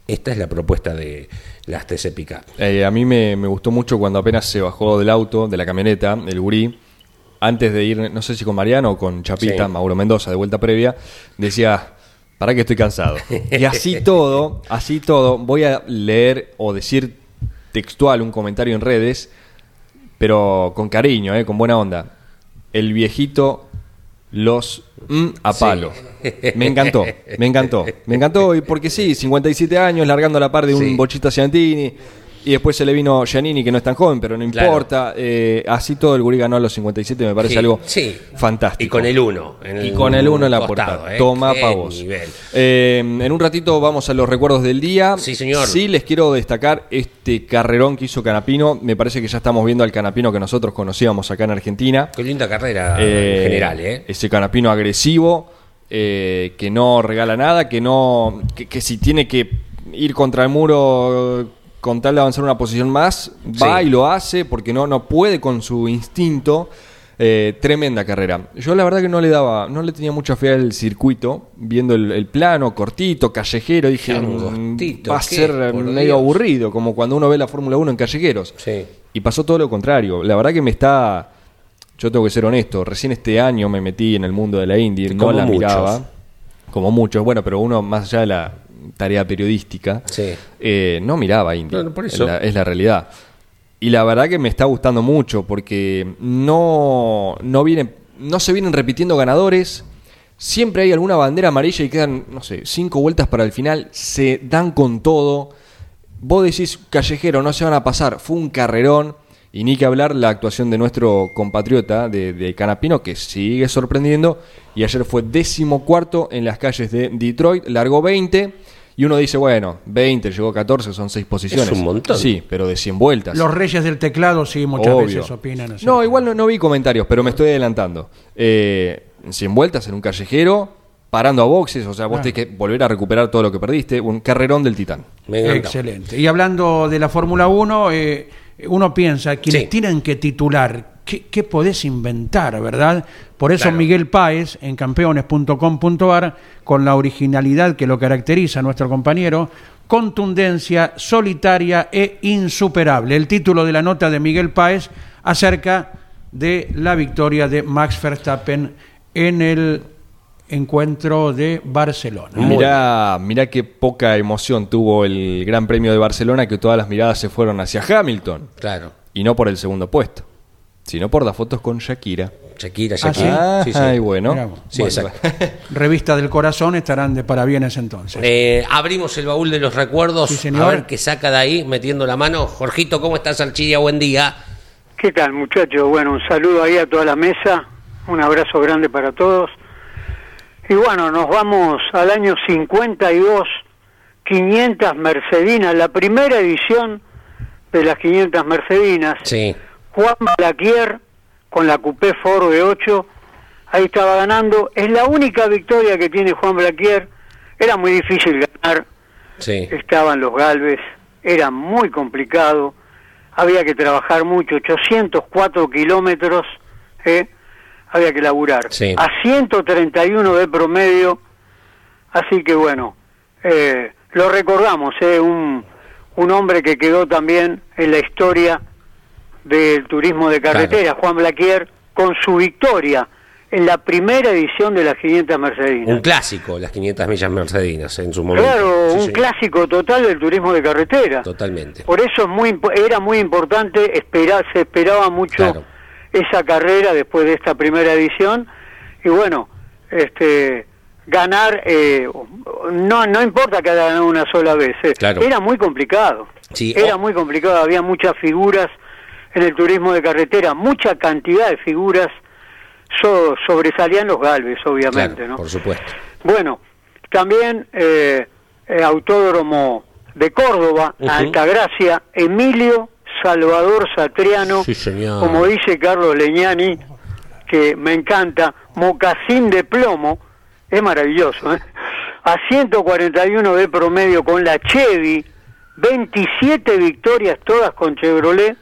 esta es la propuesta de las TC Pickup. Eh, a mí me, gustó mucho cuando apenas se bajó del auto, de la camioneta, el Gurí, antes de ir, no sé si con Mariano o con Chapita, Mauro Mendoza, de vuelta previa, decía para que estoy cansado. Y así todo, así todo, voy a leer o decir textual un comentario en redes, pero con cariño, eh, con buena onda. El viejito los mm, a palo. Me encantó, me encantó, me encantó, porque sí, 57 años, largando la par de un Bochita Ciantini, y después se le vino Giannini, que no es tan joven, pero no importa. Eh, así todo el Gurí ganó a los 57, me parece algo fantástico. Y con el 1. Y con el 1 en la portada. ¿eh? Toma pa' vos. Eh, en un ratito vamos a los recuerdos del día. Sí, señor. Sí, les quiero destacar este carrerón que hizo Canapino. Me parece que ya estamos viendo al Canapino que nosotros conocíamos acá en Argentina. Qué linda carrera en general, ¿eh? Ese Canapino agresivo, que no regala nada, que no. que si tiene que ir contra el muro con tal de avanzar una posición más, va y lo hace porque no, no puede con su instinto. Eh, tremenda carrera. Yo la verdad que no le daba, no le tenía mucha fe al circuito, viendo el, plano cortito, callejero, dije, mm, va a ser medio aburrido, como cuando uno ve la Fórmula 1 en callejeros. Y pasó todo lo contrario. La verdad que me está, yo tengo que ser honesto, recién este año me metí en el mundo de la Indy, no la miraba, como muchos, bueno, pero uno más allá de la, tarea periodística, eh, no miraba India. Es, la, realidad. Y la verdad que me está gustando mucho porque no, no, vienen, no se vienen repitiendo ganadores. Siempre hay alguna bandera amarilla y quedan, no sé, cinco vueltas para el final. Se dan con todo. Vos decís, callejero, no se van a pasar. Fue un carrerón. Y ni que hablar la actuación de nuestro compatriota de, de, Canapino, que sigue sorprendiendo. Y ayer fue décimo cuarto en las calles de Detroit, largó 20. Y uno dice, bueno, 20, llegó 14, son 6 posiciones. Es un montón. Sí, pero de 100 vueltas. Los reyes del teclado sí muchas veces opinan así. No, igual no, vi comentarios, pero me estoy adelantando. Eh, 100 vueltas en un callejero, parando a boxes, o sea, vos tenés que volver a recuperar todo lo que perdiste. Un carrerón del titán. Excelente. Y hablando de la Fórmula 1, eh, uno piensa, quienes tienen que titular, ¿qué, podés inventar, verdad? Por eso Miguel Páez, en campeones.com.ar, con la originalidad que lo caracteriza a nuestro compañero, contundencia solitaria e insuperable. El título de la nota de Miguel Páez acerca de la victoria de Max Verstappen en el encuentro de Barcelona. Mirá, mirá qué poca emoción tuvo el Gran Premio de Barcelona, que todas las miradas se fueron hacia Hamilton. Claro. Y no por el segundo puesto, sino por las fotos con Shakira. Shakira, ah, Shakira. sí? Ay, bueno. Sí, exacto. Revista del Corazón estarán de parabienes entonces. Eh, abrimos el baúl de los recuerdos. A ver qué saca de ahí metiendo la mano. Jorgito, ¿cómo estás, Archilla? Buen día. ¿Qué tal, muchachos? Bueno, un saludo ahí a toda la mesa. Un abrazo grande para todos. Y bueno, nos vamos al año 52, 500 Mercedinas, la primera edición de las 500 Mercedinas. Sí. Juan Balaquier con la Coupé Ford V8, ahí estaba ganando. Es la única victoria que tiene Juan Blaquier. Era muy difícil ganar. Sí. Estaban los Galves, era muy complicado. Había que trabajar mucho, 804 kilómetros. ¿eh? Había que laburar. A 131 de promedio, así que bueno, eh, lo recordamos, eh, un, un hombre que quedó también en la historia del turismo de carretera, Juan Blaquier, con su victoria en la primera edición de las 500 Mercedinas. Un clásico, las 500 millas Mercedinas en su momento. Claro, un clásico total del turismo de carretera. Totalmente. Por eso es muy, era muy importante, esperar, se esperaba mucho esa carrera después de esta primera edición y bueno, este ganar eh, no no importa que haya ganado una sola vez, eh, era muy complicado. era muy complicado, había muchas figuras en el turismo de carretera, mucha cantidad de figuras sobresalían los Galves, obviamente, ¿no? Por supuesto. Bueno, también eh, Autódromo de Córdoba, Altagracia, Emilio Salvador Satriano, como dice Carlos Leñani, que me encanta, mocasín de plomo, es maravilloso. ¿eh? a 141 de promedio con la Chevy, 27 victorias todas con Chevrolet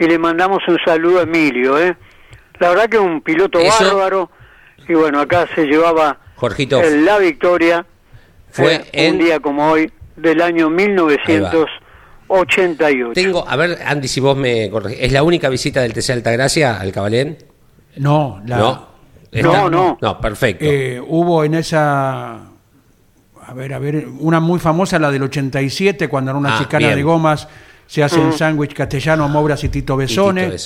y le mandamos un saludo a Emilio, ¿eh? La verdad que un piloto bárbaro y bueno, acá se llevaba la victoria fue ¿eh? un día como hoy del año 1988. Tengo, a ver, Andy, si vos me corregís, ¿es la única visita del TC Altagracia al Cabalén? No, la, no. No, no. No, perfecto. Eh, hubo en esa a ver, a ver, una muy famosa, la del 87, cuando en una ah, chicana de gomas se hacen mm. sándwich castellano, Mouras y Tito Besone.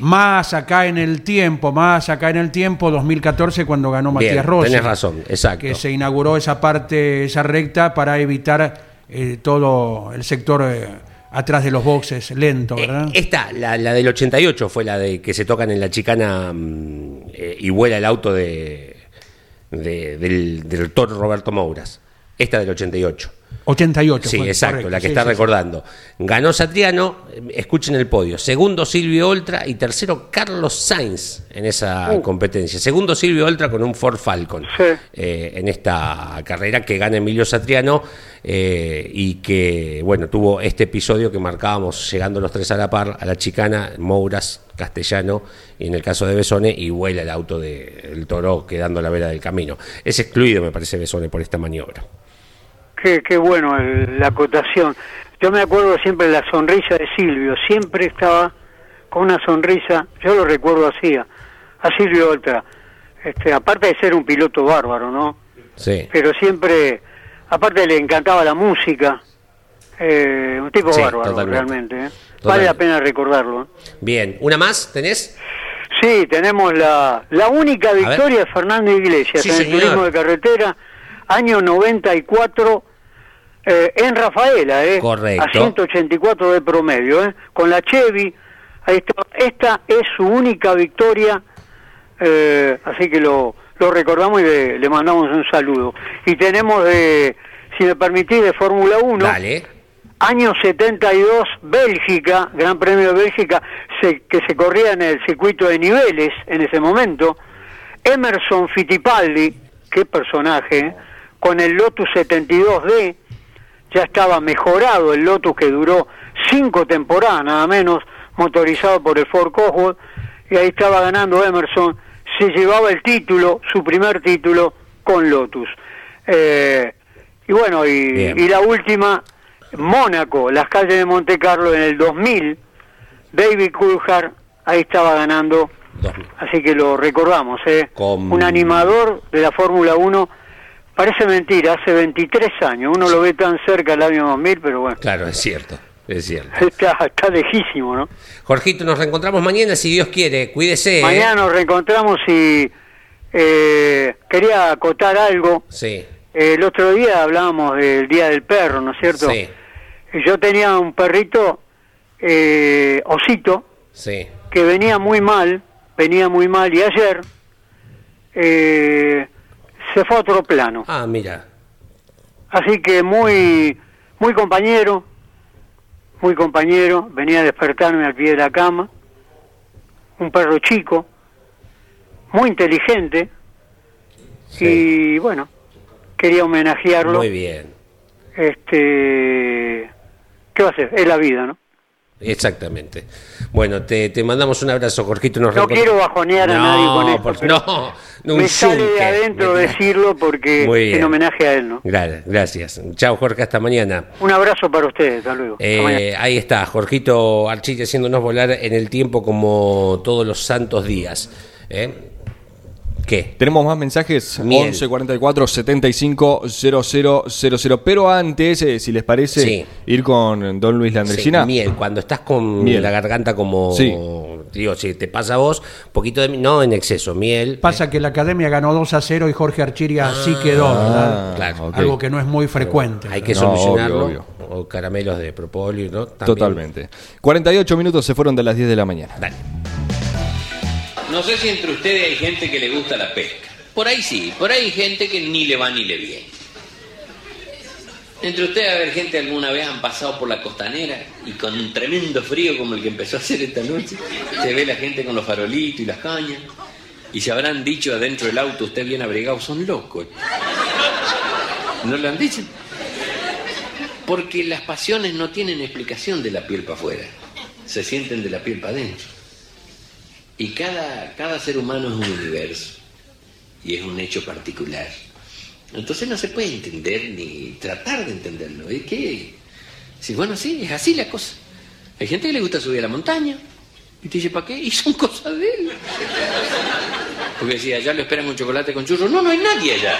Más acá en el tiempo, más acá en el tiempo, 2014, cuando ganó Matías Rossi. Tienes razón, exacto. Que se inauguró esa parte, esa recta, para evitar eh, todo el sector eh, atrás de los boxes, lento, eh, ¿verdad? esta, la, del 88, fue la de que se tocan en la chicana mm, y vuela el auto de, del, del doctor Roberto Mouras. Esta del 88. 88. Sí, exacto, la que está recordando. Ganó Satriano, escuchen el podio. Segundo Silvio Oltra y tercero Carlos Sainz en esa uh. competencia. Segundo Silvio Oltra con un Ford Falcon eh, en esta carrera que gana Emilio Satriano eh, y que, bueno, tuvo este episodio que marcábamos llegando los tres a la par, a la chicana, Mouras, Castellano y en el caso de Besone y vuela el auto del toro quedando a la vera del camino. Es excluido, me parece, Besone por esta maniobra. Qué, bueno la acotación. Yo me acuerdo siempre de la sonrisa de Silvio, siempre estaba con una sonrisa, yo lo recuerdo así, a, Silvio otra este, aparte de ser un piloto bárbaro, ¿no? Sí. Pero siempre, aparte le encantaba la música, eh, un tipo bárbaro realmente, ¿eh? vale la pena recordarlo. Bien, ¿una más tenés? Sí, tenemos la, la única victoria de Fernando Iglesias en el turismo de carretera, año 94 eh, en Rafaela, eh, Correcto. a 184 de promedio, eh, con la Chevy. Esta es su única victoria, eh, así que lo, lo recordamos y le, mandamos un saludo. Y tenemos, de, si me permitís, de Fórmula 1. Dale. Año 72, Bélgica, Gran Premio de Bélgica, que se corría en el circuito de niveles en ese momento. Emerson Fittipaldi, qué personaje, con el Lotus 72D, ya estaba mejorado el Lotus que duró cinco temporadas nada menos, motorizado por el Ford Cosworth, y ahí estaba ganando Emerson, se llevaba el título, su primer título, con Lotus. Eh, y bueno, y, la última, Mónaco, las calles de Monte Carlo en el 2000, David Coulthard, ahí estaba ganando, así que lo recordamos, ¿eh? un animador de la Fórmula 1 Parece mentira, hace 23 años, uno lo ve tan cerca el año 2000, pero bueno. Claro, es cierto, es cierto. Está, está lejísimo, ¿no? Jorgito, nos reencontramos mañana si Dios quiere, cuídese. ¿eh? Mañana nos reencontramos y eh, quería acotar algo. Sí. el otro día hablábamos del Día del Perro, ¿no es cierto? Sí. Yo tenía un perrito, eh, osito, sí. que venía muy mal, venía muy mal y ayer... Eh, se fue a otro plano. Ah, mira. Así que muy, muy compañero, muy compañero, venía a despertarme al pie de la cama, un perro chico, muy inteligente, y bueno, quería homenajearlo. Muy bien. Este, ¿qué va a ser? Es la vida, ¿no? Exactamente. Bueno, te, te mandamos un abrazo, Jorgito. no quiero bajonear a nadie con esto. no, no, me sale de adentro decirlo porque en homenaje a él, ¿no? Gracias. Chao, Jorge, hasta mañana. Un abrazo para ustedes, hasta luego. Eh, ahí está, Jorgito Archite haciéndonos volar en el tiempo como todos los santos días. ¿eh? ¿Qué? Tenemos más mensajes. 11 44 75 0000. Pero antes, eh, si les parece, ir con Don Luis Landresina. miel. Cuando estás con la garganta como. Digo, si te pasa a vos, poquito de. No en exceso, miel. Pasa que la academia ganó 2 a 0 y Jorge Archiria así ah, quedó, ¿verdad? Claro. Algo que no es muy frecuente. Hay que solucionarlo. O caramelos de propóleo, ¿no? Totalmente. 48 minutos se fueron de las 10 de la mañana. Dale. No sé si entre ustedes hay gente que le gusta la pesca. Por ahí sí, por ahí hay gente que ni le va ni le viene. Entre ustedes a haber gente alguna vez han pasado por la costanera y con un tremendo frío como el que empezó a hacer esta noche, se ve la gente con los farolitos y las cañas y se habrán dicho adentro del auto, usted bien abrigado, son locos. ¿No le han dicho? Porque las pasiones no tienen explicación de la piel para afuera, se sienten de la piel para adentro. Y cada, cada ser humano es un universo y es un hecho particular. Entonces no se puede entender ni tratar de entenderlo. Es que, si bueno, sí, es así la cosa. Hay gente que le gusta subir a la montaña. Y te dice, ¿para qué? Y son cosas de él. Porque si allá le esperan un chocolate con churros, no, no hay nadie allá.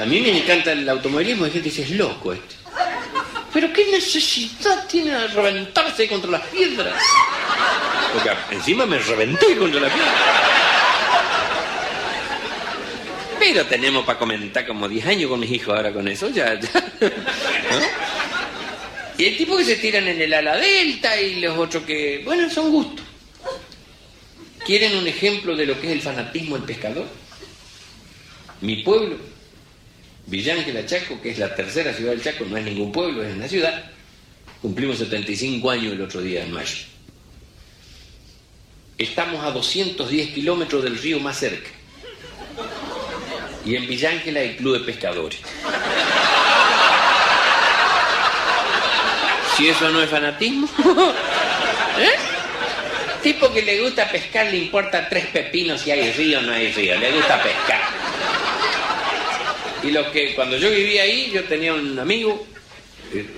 A mí me encanta el automovilismo, hay gente que dice, es loco esto. Pero qué necesidad tiene de reventarse contra las piedras. Porque encima me reventé contra la piedra. Pero tenemos para comentar como 10 años con mis hijos ahora con eso, ya, ya. Y el tipo que se tiran en el ala delta y los otros que, bueno, son gustos. ¿Quieren un ejemplo de lo que es el fanatismo del pescador? Mi pueblo, Villángela Chaco, que es la tercera ciudad del Chaco, no es ningún pueblo, es una ciudad. Cumplimos 75 años el otro día, en mayo. Estamos a 210 kilómetros del río más cerca. Y en Villángela hay club de pescadores. Si eso no es fanatismo. ¿Eh? Tipo que le gusta pescar le importa tres pepinos si hay río o no hay río. Le gusta pescar. Y lo que cuando yo vivía ahí, yo tenía un amigo,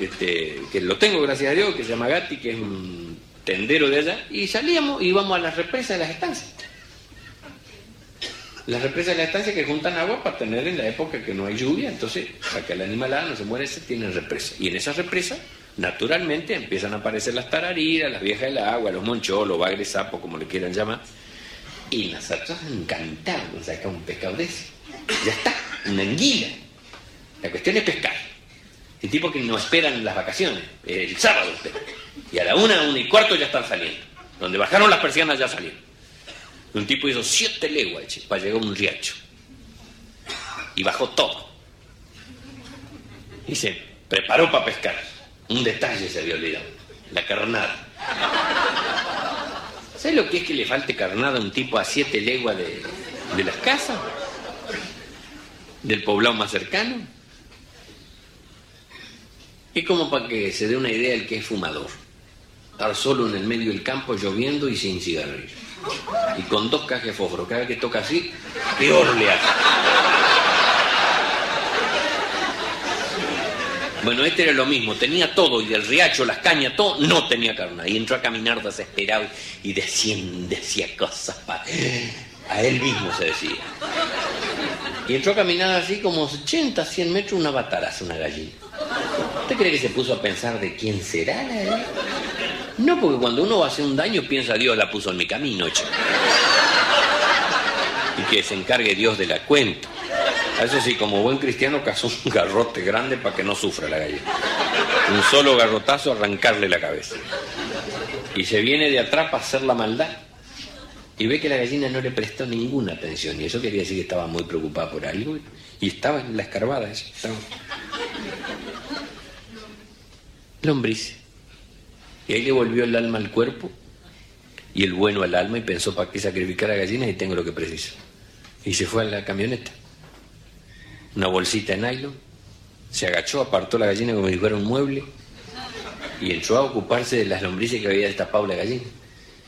este, que lo tengo gracias a Dios, que se llama Gatti, que es un tendero de allá, y salíamos y íbamos a las represas de las estancias. Las represas de las estancias que juntan agua para tener en la época que no hay lluvia, entonces, para que el animalada no se muere, se tienen represas. Y en esas represas naturalmente empiezan a aparecer las tarariras, las viejas del agua, los moncholos, bagres, sapos, como le quieran llamar. Y nosotros encantados de sacar un pescado de ese. Ya está, una anguila. La cuestión es pescar. El tipo que no esperan las vacaciones, el sábado Y a la una, una y cuarto ya están saliendo. Donde bajaron las persianas ya salieron. Un tipo hizo siete leguas para llegar a un riacho. Y bajó todo. Y se preparó para pescar. Un detalle se había olvidado. La carnada. ¿Sabes lo que es que le falte carnada a un tipo a siete leguas de las casas? ¿Del poblado más cercano? Es como para que se dé una idea del que es fumador. Estar solo en el medio del campo lloviendo y sin cigarrillo. Y con dos cajas de fósforo. Cada vez que toca así, peor le hace. Bueno, este era lo mismo, tenía todo, y el riacho, las cañas, todo, no tenía carne. Y entró a caminar desesperado y decía, decía cosas para... A él mismo se decía. Y entró a caminar así como 80, 100 metros, una bataraza, una gallina. ¿Usted cree que se puso a pensar de quién será la gallina? No, porque cuando uno va a hacer un daño piensa Dios la puso en mi camino. Y que se encargue Dios de la cuenta. Eso sí, como buen cristiano cazó un garrote grande para que no sufra la gallina. Un solo garrotazo, arrancarle la cabeza. Y se viene de atrás para hacer la maldad. Y ve que la gallina no le prestó ninguna atención. Y eso quería decir que estaba muy preocupada por algo. Y estaba en la escarbada. Eso, Lombriz. Y ahí le volvió el alma al cuerpo y el bueno al alma y pensó para qué sacrificar a gallinas y tengo lo que preciso. Y se fue a la camioneta una bolsita de nylon, se agachó, apartó la gallina como si fuera un mueble y entró a ocuparse de las lombrices que había destapado la gallina.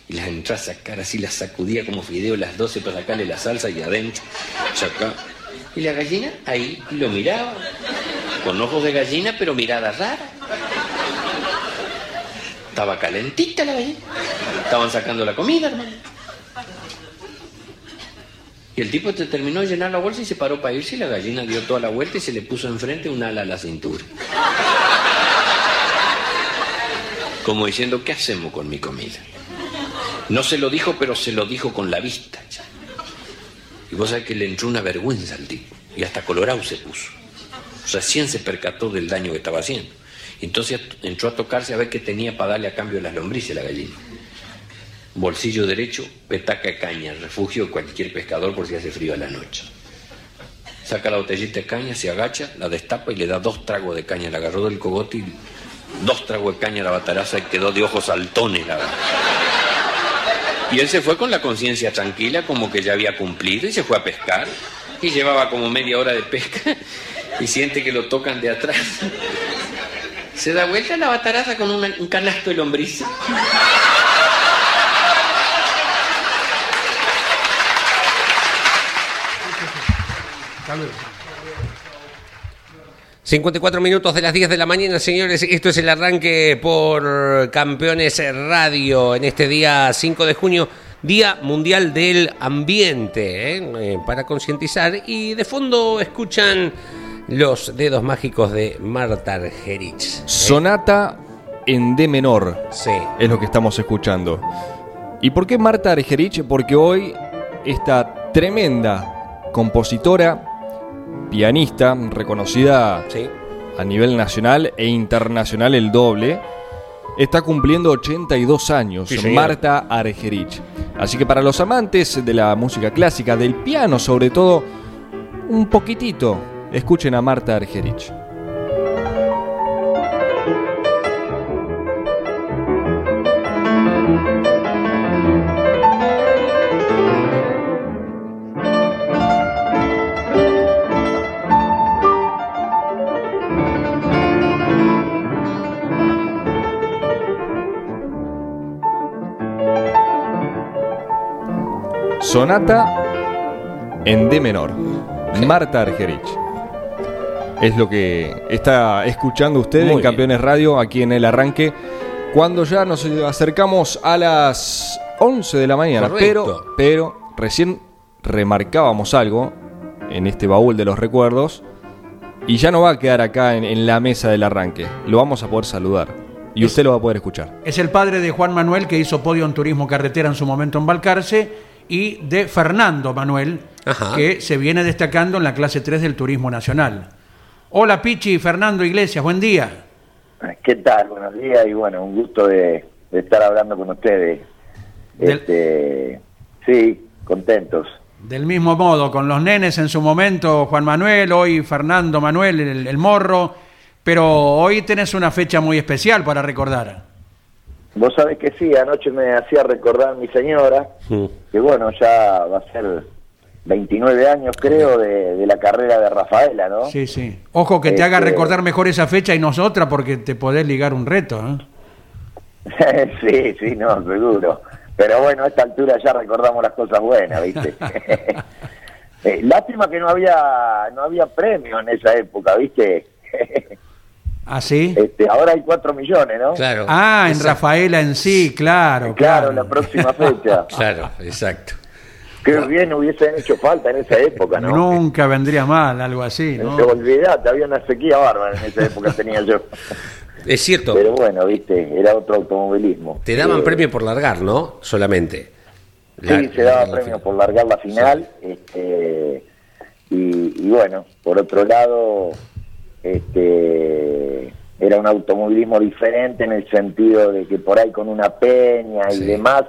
Y las entró a sacar así, las sacudía como fideo las doce para sacarle la salsa y adentro, saca. Y la gallina ahí lo miraba, con ojos de gallina, pero mirada rara. Estaba calentita la gallina. Estaban sacando la comida, hermano. Y el tipo te terminó de llenar la bolsa y se paró para irse y la gallina dio toda la vuelta y se le puso enfrente un ala a la cintura. Como diciendo, ¿qué hacemos con mi comida? No se lo dijo, pero se lo dijo con la vista. Y vos sabés que le entró una vergüenza al tipo. Y hasta colorado se puso. Recién se percató del daño que estaba haciendo. Entonces entró a tocarse a ver qué tenía para darle a cambio las lombrices la gallina bolsillo derecho, petaca de caña, refugio de cualquier pescador por si hace frío a la noche. Saca la botellita de caña, se agacha, la destapa y le da dos tragos de caña. La agarró del cogote y dos tragos de caña a la bataraza y quedó de ojos saltones la Y él se fue con la conciencia tranquila, como que ya había cumplido, y se fue a pescar. Y llevaba como media hora de pesca y siente que lo tocan de atrás. Se da vuelta la bataraza con un canasto de lombriz. 54 minutos de las 10 de la mañana, señores. Esto es el arranque por Campeones Radio en este día 5 de junio, Día Mundial del Ambiente, ¿eh? Eh, para concientizar. Y de fondo escuchan los dedos mágicos de Marta Argerich. ¿eh? Sonata en D menor. Sí. Es lo que estamos escuchando. ¿Y por qué Marta Argerich? Porque hoy esta tremenda compositora pianista reconocida a nivel nacional e internacional el doble, está cumpliendo 82 años, Marta Argerich. Así que para los amantes de la música clásica, del piano sobre todo, un poquitito, escuchen a Marta Argerich. Sonata en D menor. Marta Argerich. Es lo que está escuchando usted en Campeones Radio aquí en el arranque. Cuando ya nos acercamos a las 11 de la mañana. Pero, pero recién remarcábamos algo en este baúl de los recuerdos. Y ya no va a quedar acá en, la mesa del arranque. Lo vamos a poder saludar. Y usted lo va a poder escuchar. Es el padre de Juan Manuel que hizo podio en turismo carretera en su momento en Balcarce y de Fernando Manuel, que se viene destacando en la clase 3 del Turismo Nacional. Hola Pichi, Fernando Iglesias, buen día. ¿Qué tal? Buenos días y bueno, un gusto de, estar hablando con ustedes. Este, sí, contentos. Del mismo modo, con los nenes en su momento, Juan Manuel, hoy Fernando Manuel, el, el morro, pero hoy tenés una fecha muy especial para recordar. Vos sabés que sí, anoche me hacía recordar mi señora, que bueno, ya va a ser 29 años creo de, la carrera de Rafaela, ¿no? Sí, sí. Ojo que te haga este, recordar mejor esa fecha y nosotras porque te podés ligar un reto, ¿eh? sí, sí, no, seguro. Pero bueno, a esta altura ya recordamos las cosas buenas, ¿viste? Eh, lástima que no había no había premio en esa época, ¿viste? ¿Ah, sí? Este, ahora hay 4 millones, ¿no? Claro. Ah, en Rafaela en sí, claro. Claro, la próxima fecha. claro, exacto. Qué bien hubiesen hecho falta en esa época, ¿no? Nunca vendría mal algo así, ¿no? Te olvidate, había una sequía bárbara en esa época tenía yo. Es cierto. Pero bueno, viste, era otro automovilismo. Te daban eh, premio por largar, ¿no? Solamente. sí, se daba premio por largar la final. Este, y, y bueno, por otro lado, este, era un automovilismo diferente en el sentido de que por ahí con una peña y demás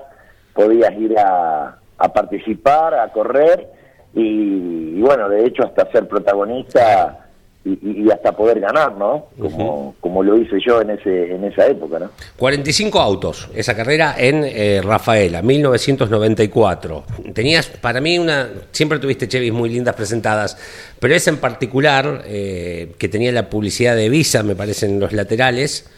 podías ir a, participar, a correr y, bueno, de hecho hasta ser protagonista y, hasta poder ganar, ¿no? Como, como lo hice yo en ese en esa época, ¿no? 45 autos, esa carrera en eh, Rafaela, 1994. Tenías, para mí, una siempre tuviste Chevys muy lindas presentadas, pero esa en particular, eh, que tenía la publicidad de Visa, me parece, en los laterales,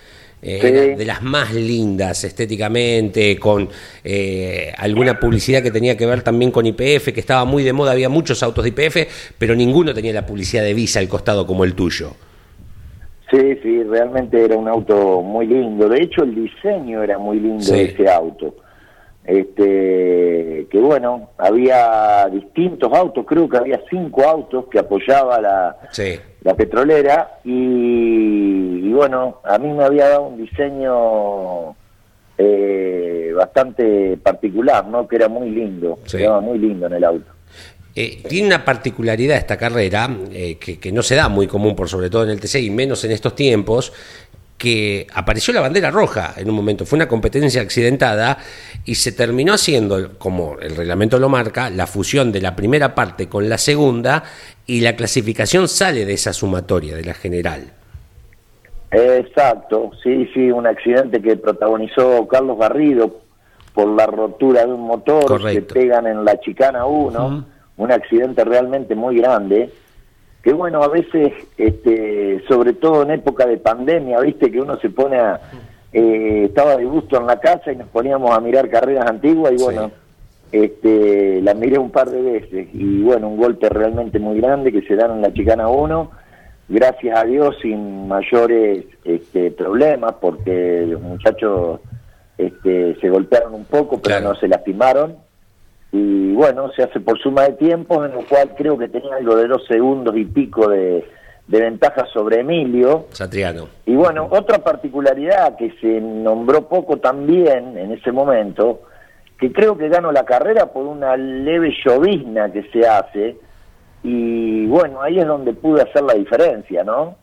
eh, de las más lindas estéticamente, con eh, alguna publicidad que tenía que ver también con IPF, que estaba muy de moda, había muchos autos de IPF, pero ninguno tenía la publicidad de Visa al costado como el tuyo. Sí, sí, realmente era un auto muy lindo. De hecho, el diseño era muy lindo de ese auto. Este, que bueno, había distintos autos, creo que había cinco autos que apoyaba la, la petrolera y, bueno, a mí me había dado un diseño eh, bastante particular, ¿no? Que era muy lindo, era muy lindo en el auto. Eh, tiene una particularidad esta carrera eh, que, que, no se da muy común, por sobre todo en el TC y menos en estos tiempos, que apareció la bandera roja en un momento, fue una competencia accidentada y se terminó haciendo, como el reglamento lo marca, la fusión de la primera parte con la segunda y la clasificación sale de esa sumatoria, de la general. Exacto, sí, sí, un accidente que protagonizó Carlos Garrido por la rotura de un motor, se pegan en la chicana 1, un accidente realmente muy grande, que bueno, a veces, este, sobre todo en época de pandemia, viste que uno se pone a... Eh, estaba de gusto en la casa y nos poníamos a mirar carreras antiguas y bueno, este, la miré un par de veces y bueno, un golpe realmente muy grande que se dan en la chicana 1 gracias a Dios sin mayores este, problemas porque los muchachos este, se golpearon un poco pero no se lastimaron y bueno, se hace por suma de tiempos en lo cual creo que tenía algo de dos segundos y pico de, ventaja sobre Emilio. Satriano. Y bueno, otra particularidad que se nombró poco también en ese momento, que creo que ganó la carrera por una leve llovizna que se hace, y bueno, ahí es donde pude hacer la diferencia, ¿no?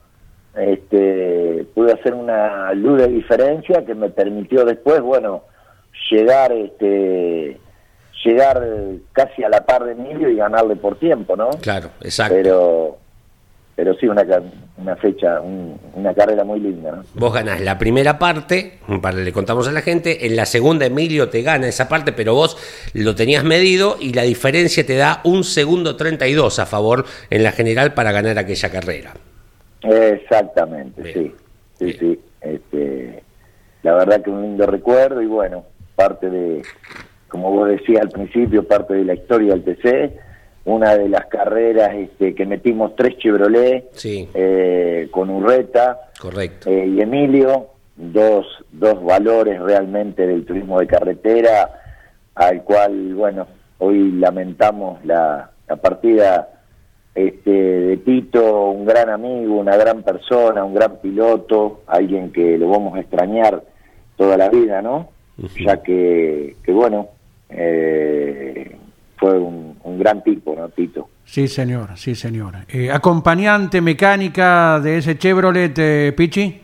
Este, pude hacer una luz de diferencia que me permitió después, bueno, llegar, este, llegar casi a la par de Emilio y ganarle por tiempo, ¿no? Claro, exacto. Pero pero sí una, una fecha, una carrera muy linda. ¿no? Vos ganás la primera parte, para le contamos a la gente, en la segunda Emilio te gana esa parte, pero vos lo tenías medido y la diferencia te da un segundo 32 a favor en la general para ganar aquella carrera. Exactamente, sí, sí, sí. Este, la verdad que un lindo recuerdo y bueno, parte de, como vos decías al principio, parte de la historia del TC una de las carreras este, que metimos tres Chevrolet eh, con Urreta Correcto. Eh, y Emilio, dos, dos valores realmente del turismo de carretera, al cual, bueno, hoy lamentamos la, la partida este, de Tito, un gran amigo, una gran persona, un gran piloto, alguien que lo vamos a extrañar toda la vida, ¿no? Ya que, que bueno, eh, fue un, gran tipo, ¿no, Tito? Sí, señor, sí, señor. Eh, ¿Acompañante mecánica de ese Chevrolet, eh, Pichi?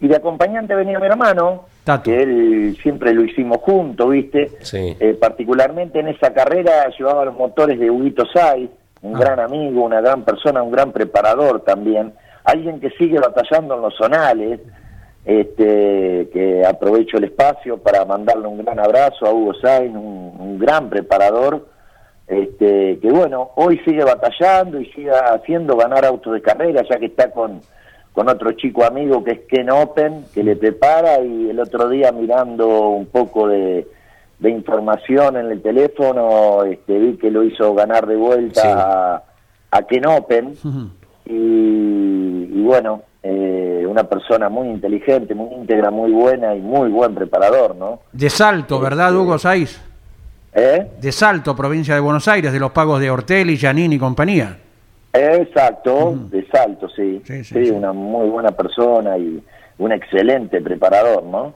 Y de acompañante venía mi hermano, que él siempre lo hicimos juntos, ¿viste? Sí. Eh, particularmente en esa carrera llevaba los motores de Huguito Sai, un ah. gran amigo, una gran persona, un gran preparador también, alguien que sigue batallando en los zonales, este, que aprovecho el espacio para mandarle un gran abrazo a Hugo Sainz, un, gran preparador, este, que bueno, hoy sigue batallando y sigue haciendo ganar autos de carrera, ya que está con, con otro chico amigo que es Ken Open, que le prepara, y el otro día mirando un poco de, información en el teléfono, este, vi que lo hizo ganar de vuelta a, Ken Open, y, y bueno, eh, una persona muy inteligente, muy íntegra, muy buena y muy buen preparador, ¿no? De Salto, ¿verdad, este, Hugo Saiz? ¿Eh? De Salto, provincia de Buenos Aires, de los pagos de Ortelli, Giannini y compañía. Exacto, de Salto, sí. Sí, una muy buena persona y un excelente preparador, ¿no?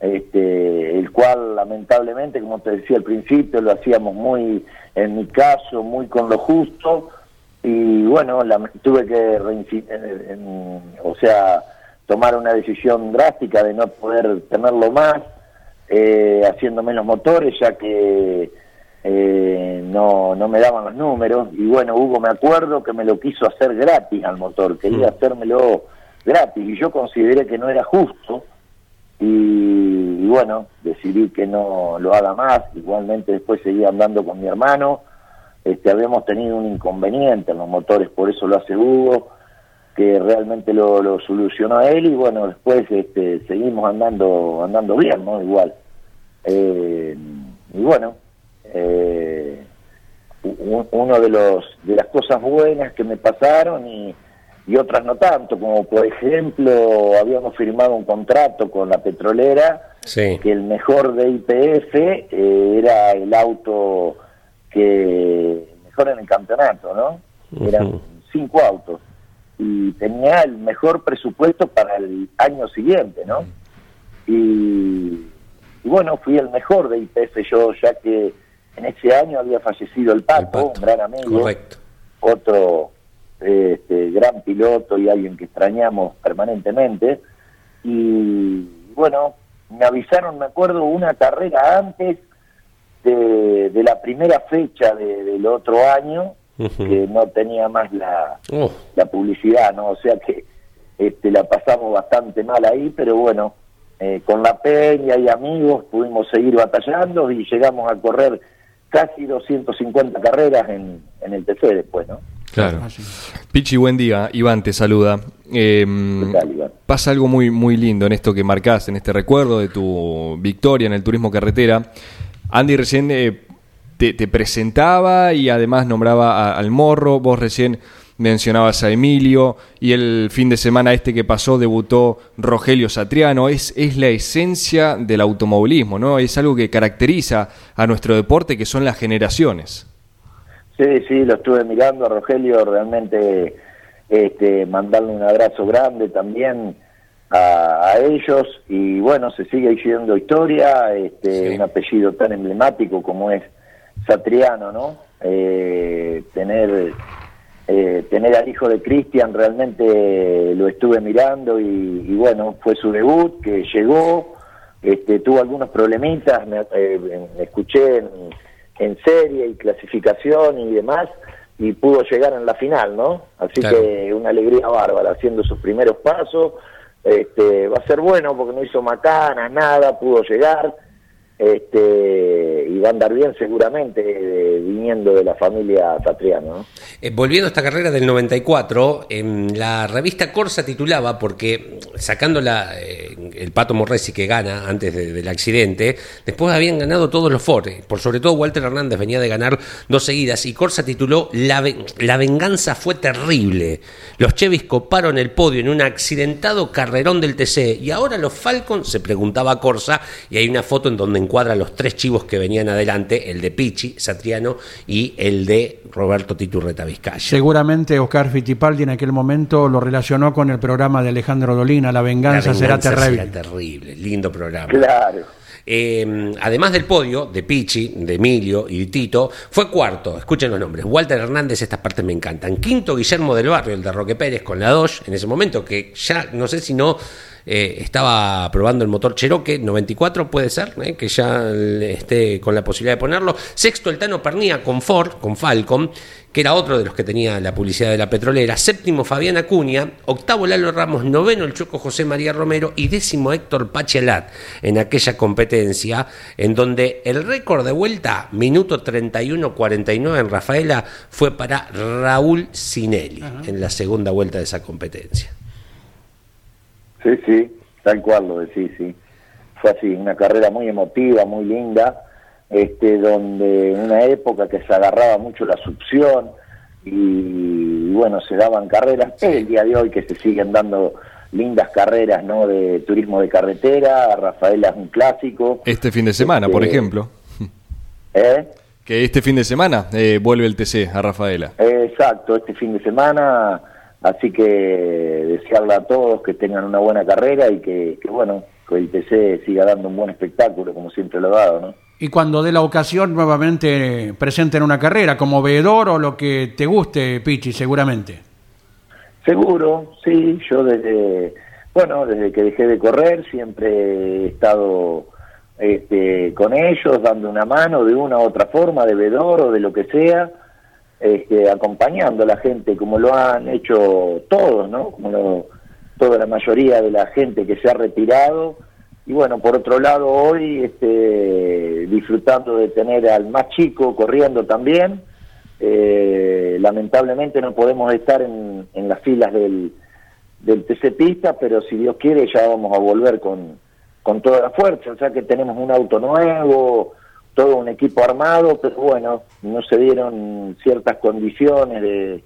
este, el cual lamentablemente, como te decía al principio, lo hacíamos muy, en mi caso, muy con lo justo, y bueno, tuve que, o sea, tomar una decisión drástica de no poder tenerlo más, eh, haciendo menos motores, ya que eh, no, no me daban los números. Y bueno, Hugo, me acuerdo que me lo quiso hacer gratis al motor, quería mm. hacérmelo gratis, y yo consideré que no era justo. Y, y, bueno, decidí que no lo haga más. Igualmente después seguí andando con mi hermano este, habíamos tenido un inconveniente en los motores, por eso lo hace Hugo, que realmente lo, solucionó a él y bueno, después este, seguimos andando andando bien, ¿no? Igual. Eh, y bueno, eh, uno de los de las cosas buenas que me pasaron y, otras no tanto, como por ejemplo habíamos firmado un contrato con la petrolera que el mejor de IPF eh, era el auto que mejor en el campeonato, ¿no? Eran cinco autos y tenía el mejor presupuesto para el año siguiente, ¿no? Y, bueno, fui el mejor de IPF yo, ya que en ese año había fallecido el Paco, un gran amigo, otro este, gran piloto y alguien que extrañamos permanentemente. Y bueno, me avisaron, me acuerdo, una carrera antes de, la primera fecha del otro año, que no tenía más la, oh. la publicidad, ¿no? O sea que este, la pasamos bastante mal ahí, pero bueno, eh, con la peña y amigos pudimos seguir batallando y llegamos a correr casi 250 carreras en, en el TC después, ¿no? Claro. Pichi, buen día. Iván te saluda. Em, pasa algo muy, muy lindo en esto que marcás, en este recuerdo de tu victoria en el turismo carretera. Andy recién eh, te, presentaba y además nombraba al Morro. Vos recién mencionabas a Emilio y el fin de semana este que pasó debutó Rogelio Satriano. Es, es la esencia del automovilismo, ¿no? Es algo que caracteriza a nuestro deporte que son las generaciones. Sí, sí, lo estuve mirando a Rogelio, realmente este, mandarle un abrazo grande también a, ellos y bueno, se sigue diciendo historia, este, un apellido tan emblemático como es Satriano, ¿no? Eh, tener eh, tener al hijo de Cristian realmente lo estuve mirando y, bueno, fue su debut que llegó, este, tuvo algunos problemitas, me, eh, escuché en, en, serie y clasificación y demás, y pudo llegar en la final, ¿no? Así que una alegría bárbara haciendo sus primeros pasos. Este, va a ser bueno porque no hizo macanas, nada, pudo llegar este, y va a andar bien seguramente viniendo de la familia Satriano. Eh, volviendo a esta carrera del 94, en la revista Corsa titulaba, porque sacando la, eh, el Pato Morresi que gana antes del accidente, después habían ganado todos los Ford, por sobre todo Walter Hernández venía de ganar dos seguidas, y Corsa tituló La, la venganza fue terrible. Los Chevys coparon el podio en un accidentado carrerón del TC, y ahora los Falcon, se preguntaba Corsa, y hay una foto en donde encuadra los tres chivos que venían adelante, el de Pichi, Satriano y el de Roberto Titurreta Vizcaya. Seguramente Oscar Fittipaldi en aquel momento lo relacionó con el programa de Alejandro Dolina, La venganza, será terrible. Terrible, lindo programa. Claro. Em, además del podio de Pichi, de Emilio y de Tito, fue cuarto, escuchen los nombres, Walter Hernández, estas partes me encantan. Quinto, Guillermo del Barrio, el de Roque Pérez, con la Dodge, en ese momento, que ya no sé si no eh, estaba probando el motor Cherokee 94, puede ser, eh, que ya esté con la posibilidad de ponerlo. Sexto, el Tano Pernía con Ford, con Falcon, que era otro de los que tenía la publicidad de la petrolera. Séptimo, Fabián Acuña. Octavo, Lalo Ramos. Noveno, el Choco José María Romero. Y décimo, Héctor Pachelat, en aquella competencia, en donde el récord de vuelta, minuto 31-49 en Rafaela, fue para Raúl Sinelli, en la segunda vuelta de esa competencia. Sí, sí, tal cual lo decís, sí. Fue así, una carrera muy emotiva, muy linda, este, donde en una época que se agarraba mucho la succión y, bueno, se daban carreras, el día de hoy que se siguen dando lindas carreras ¿no? de turismo de carretera, Rafaela es un clásico. Este fin de semana, por este, ejemplo. ¿Eh? Que este fin de semana eh, vuelve el TC a Rafaela. exacto, este fin de semana Así que desearle a todos que tengan una buena carrera y que, bueno, que el TC siga dando un buen espectáculo como siempre lo ha dado, ¿no? Y cuando dé la ocasión nuevamente presenten una carrera como veedor o lo que te guste, Pichi, seguramente. Seguro, sí, yo desde, bueno, desde que dejé de correr siempre he estado este, con ellos, dando una mano de una u otra forma, de veedor o de lo que sea este, acompañando a la gente como lo han hecho todos, ¿no? Como toda la mayoría de la gente que se ha retirado. Y bueno, por otro lado, hoy este, disfrutando de tener al más chico corriendo también. Eh, lamentablemente no podemos estar en, en las filas del, del TC Pista, pero si Dios quiere ya vamos a volver con, con toda la fuerza. O sea que tenemos un auto nuevo, todo un equipo armado, pero bueno, no se dieron ciertas condiciones de,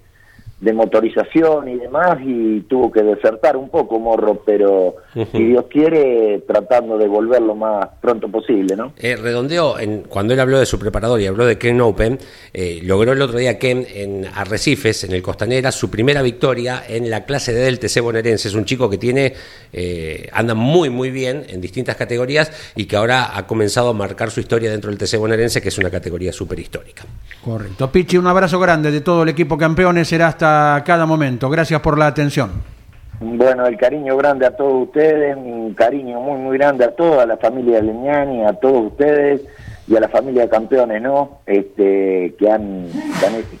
de motorización y demás y tuvo que desertar un poco Morro, pero si Dios quiere, tratando de volver lo más pronto posible, ¿no? Eh, redondeo, en, cuando él habló de su preparador y habló de Ken Open, eh, logró el otro día Ken en Arrecifes, en el Costanera, su primera victoria en la clase D del TC bonaerense. Es un chico que tiene, eh, anda muy, muy bien en distintas categorías y que ahora ha comenzado a marcar su historia dentro del TC bonaerense, que es una categoría súper histórica. Correcto. Pichi, un abrazo grande de todo el equipo campeones. Será hasta cada momento. Gracias por la atención. Bueno, el cariño grande a todos ustedes, un cariño muy, muy grande a toda la familia Leñani, a todos ustedes, y a la familia de campeones, ¿no? Este, que han,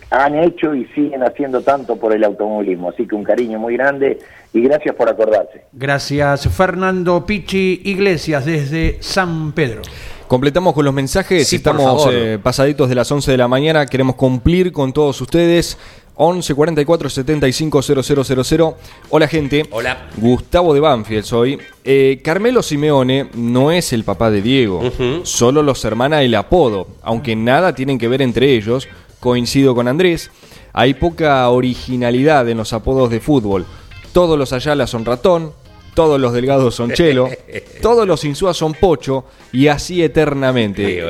han, hecho y siguen haciendo tanto por el automovilismo. Así que un cariño muy grande y gracias por acordarse. Gracias, Fernando Pichi Iglesias, desde San Pedro. Completamos con los mensajes, estamos eh, pasaditos de las 11 de la mañana, queremos cumplir con todos ustedes. 11 44 75 000. Hola gente. Hola. Gustavo de Banfield soy. Eh, Carmelo Simeone no es el papá de Diego, solo los hermana el apodo, aunque nada tienen que ver entre ellos. Coincido con Andrés. Hay poca originalidad en los apodos de fútbol. Todos los Ayala son ratón, todos los delgados son chelo, todos los insúas son pocho y así eternamente.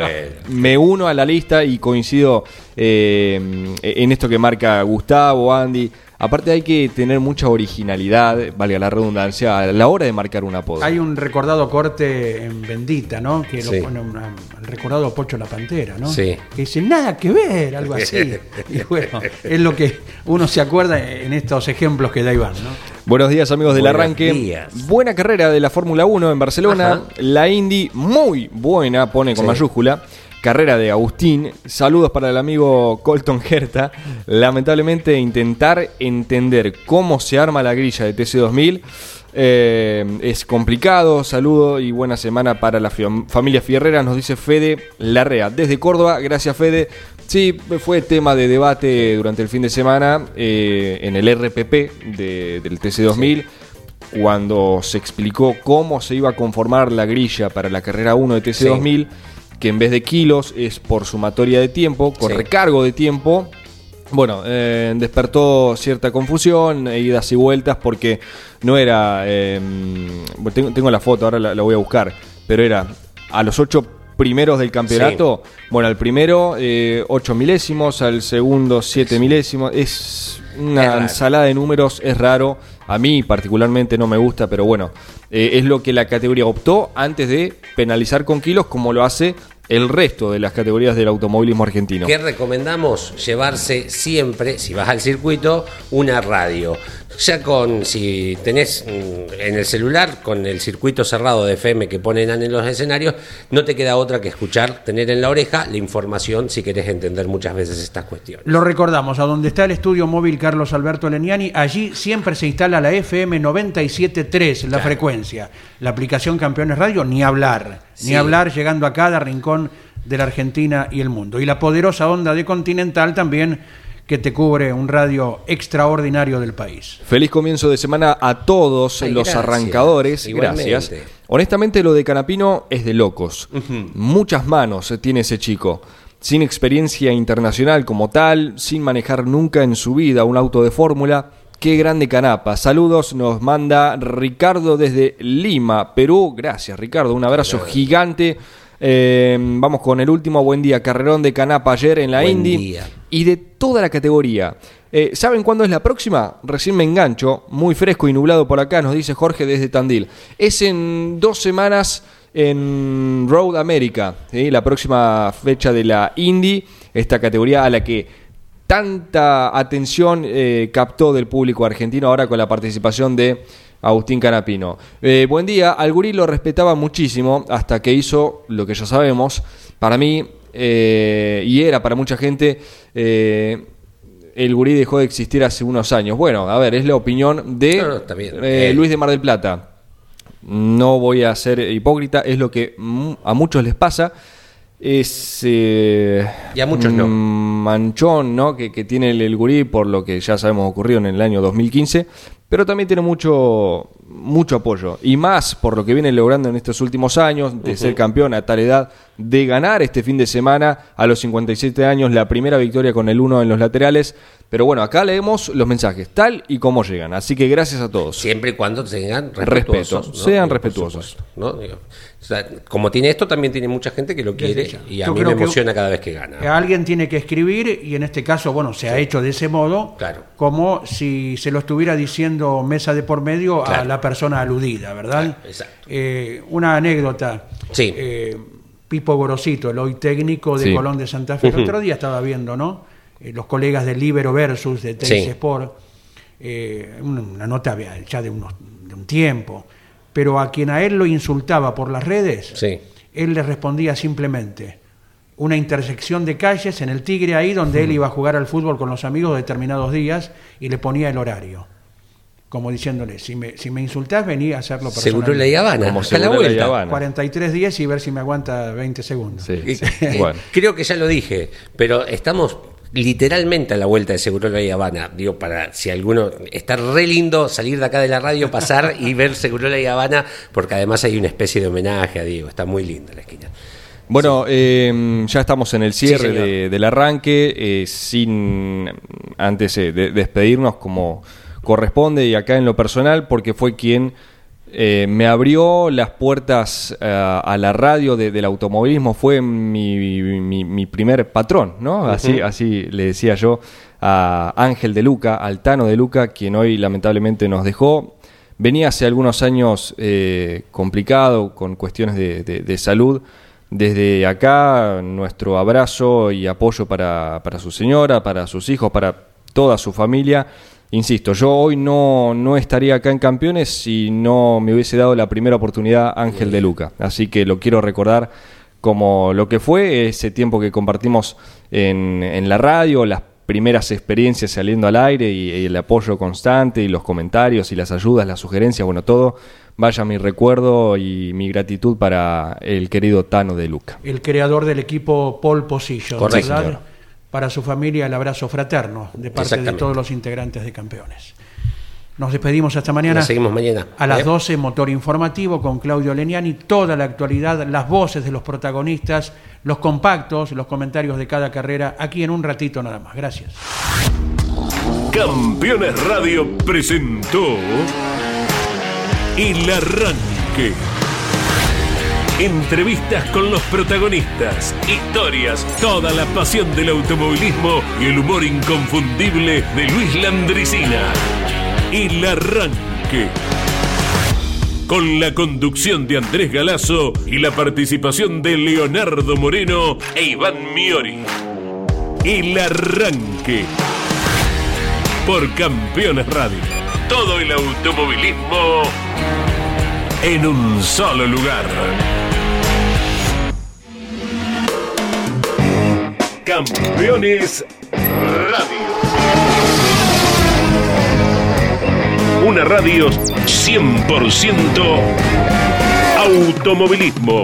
Me uno a la lista y coincido eh, en esto que marca Gustavo, Andy. Aparte hay que tener mucha originalidad, valga la redundancia, a la hora de marcar un apodo. Hay un recordado corte en Bendita, ¿no? Que lo pone el recordado Pocho la Pantera, ¿no? Sí. Que dice, nada que ver, algo así. y bueno, es lo que uno se acuerda en estos ejemplos que da Iván, ¿no? Buenos días amigos del arranque. Buena carrera de la Fórmula 1 en Barcelona. La Indy muy buena, pone con mayúscula carrera de Agustín. Saludos para el amigo Colton Herta. Lamentablemente intentar entender cómo se arma la grilla de TC2000 eh, es complicado. Saludo y buena semana para la familia Fierrera, nos dice Fede Larrea. Desde Córdoba, gracias Fede. Sí, fue tema de debate durante el fin de semana eh, en el RPP del TC2000. Cuando se explicó cómo se iba a conformar la grilla para la carrera 1 de TC2000, que en vez de kilos es por sumatoria de tiempo, con recargo de tiempo. Bueno, eh, despertó cierta confusión, e idas y vueltas, porque no era. Em, tengo, la foto, ahora la, voy a buscar, pero era a los ocho primeros del campeonato. Bueno, al primero 8 eh, milésimos, al segundo 7 milésimos. Es una ensalada de números, es raro. A mí particularmente no me gusta, pero bueno, eh, es lo que la categoría optó antes de penalizar con kilos como lo hace el resto de las categorías del automovilismo argentino. ¿Qué recomendamos? Llevarse siempre, si vas al circuito, una radio. Ya con, si tenés mm, en el celular, con el circuito cerrado de FM que ponen en los escenarios, no te queda otra que escuchar, tener en la oreja la información si querés entender muchas veces estas cuestiones. Lo recordamos, a donde está el estudio móvil Carlos Alberto Leniani, allí siempre se instala la FM 97.3, la frecuencia. La aplicación Campeones Radio, ni hablar, ni hablar llegando a cada rincón de la Argentina y el mundo. Y la poderosa onda de Continental también que te cubre un radio extraordinario del país. Feliz comienzo de semana a todos los arrancadores. Gracias. Honestamente lo de Canapino es de locos. Muchas manos tiene ese chico. Sin experiencia internacional como tal, sin manejar nunca en su vida un auto de fórmula. Qué grande canapa. Saludos nos manda Ricardo desde Lima, Perú. Gracias Ricardo. Un abrazo gigante eh, vamos con el último buen día, carrerón de Canapa ayer en la Indy. Y de toda la categoría. Eh, ¿Saben cuándo es la próxima? Recién me engancho, muy fresco y nublado por acá, nos dice Jorge desde Tandil. Es en dos semanas en Road America, la próxima fecha de la Indy, esta categoría a la que tanta atención eh, captó del público argentino ahora con la participación de Agustín Canapino. Eh, buen día, al gurí lo respetaba muchísimo hasta que hizo lo que ya sabemos. Para mí, eh, y era para mucha gente, eh, el gurí dejó de existir hace unos años. Bueno, a ver, es la opinión de Luis de Mar del Plata. No voy a ser hipócrita, es lo que a muchos les pasa. Es. y a muchos no. Manchón, ¿no? Que, tiene el, el, gurí, por lo que ya sabemos ocurrió en el año 2015 pero también tiene mucho, mucho apoyo. Y más por lo que viene logrando en estos últimos años, de ser campeón a tal edad, de ganar este fin de semana a los 57 años la primera victoria con el 1 en los laterales. Pero bueno, acá leemos los mensajes tal y como llegan. Así que gracias a todos. Siempre y cuando tengan respeto. Sean respetuosos. Como tiene esto, también tiene mucha gente que lo quiere y a mí me emociona cada vez que gana. Alguien tiene que escribir y en este caso, bueno, se ha hecho de ese modo, claro. como si se lo estuviera diciendo mesa de por medio a la persona aludida, ¿verdad? Eh, una anécdota. Sí. Eh, Pipo Gorosito, el hoy técnico de Colón de Santa Fe, el otro día estaba viendo, ¿no? Eh, los colegas de Libero versus de Tenis Sport, eh, una nota ya de, unos, de un tiempo, pero a quien a él lo insultaba por las redes, él le respondía simplemente, una intersección de calles en el Tigre ahí donde él iba a jugar al fútbol con los amigos determinados días y le ponía el horario. Como diciéndole, si me, si me insultás, vení a hacerlo personal. Seguro la Habana, como la vuelta. 43 días y ver si me aguanta 20 segundos. Creo que ya lo dije, pero estamos literalmente a la vuelta de Seguro La Habana. Digo, para si alguno. Está re lindo salir de acá de la radio, pasar y ver Seguro La Habana, porque además hay una especie de homenaje a Diego. Está muy linda la esquina. Bueno, em, ya estamos en el cierre del arranque, eh, sin antes de despedirnos como corresponde y acá en lo personal, porque fue quien eh, me abrió las puertas eh, a la radio del automovilismo, fue mi, primer patrón, ¿no? Así, así le decía yo a Ángel de Luca, al Tano de Luca, quien hoy lamentablemente nos dejó. Venía hace algunos años eh, complicado con cuestiones de, salud. Desde acá, nuestro abrazo y apoyo para, para su señora, para sus hijos, para toda su familia insisto, yo hoy no, no estaría acá en Campeones si no me hubiese dado la primera oportunidad Ángel de Luca. Así que lo quiero recordar como lo que fue ese tiempo que compartimos en, en la radio, las primeras experiencias saliendo al aire y, el apoyo constante y los comentarios y las ayudas, las sugerencias, bueno, todo. Vaya mi recuerdo y mi gratitud para el querido Tano de Luca. El creador del equipo Pole Position, ¿verdad? Para su familia el abrazo fraterno de parte de todos los integrantes de campeones. Nos despedimos hasta mañana. seguimos mañana. A las 12, motor informativo con Claudio Leniani, toda la actualidad, las voces de los protagonistas, los compactos, los comentarios de cada carrera, aquí en un ratito nada más. Gracias. Campeones Radio presentó El Arranque. Entrevistas con los protagonistas, historias, toda la pasión del automovilismo y el humor inconfundible de Luis Landricina. El arranque. Con la conducción de Andrés Galazo y la participación de Leonardo Moreno e Iván Miori. El arranque. Por Campeones Radio. Todo el automovilismo en un solo lugar. Campeones Radio. Una radio 100% automovilismo.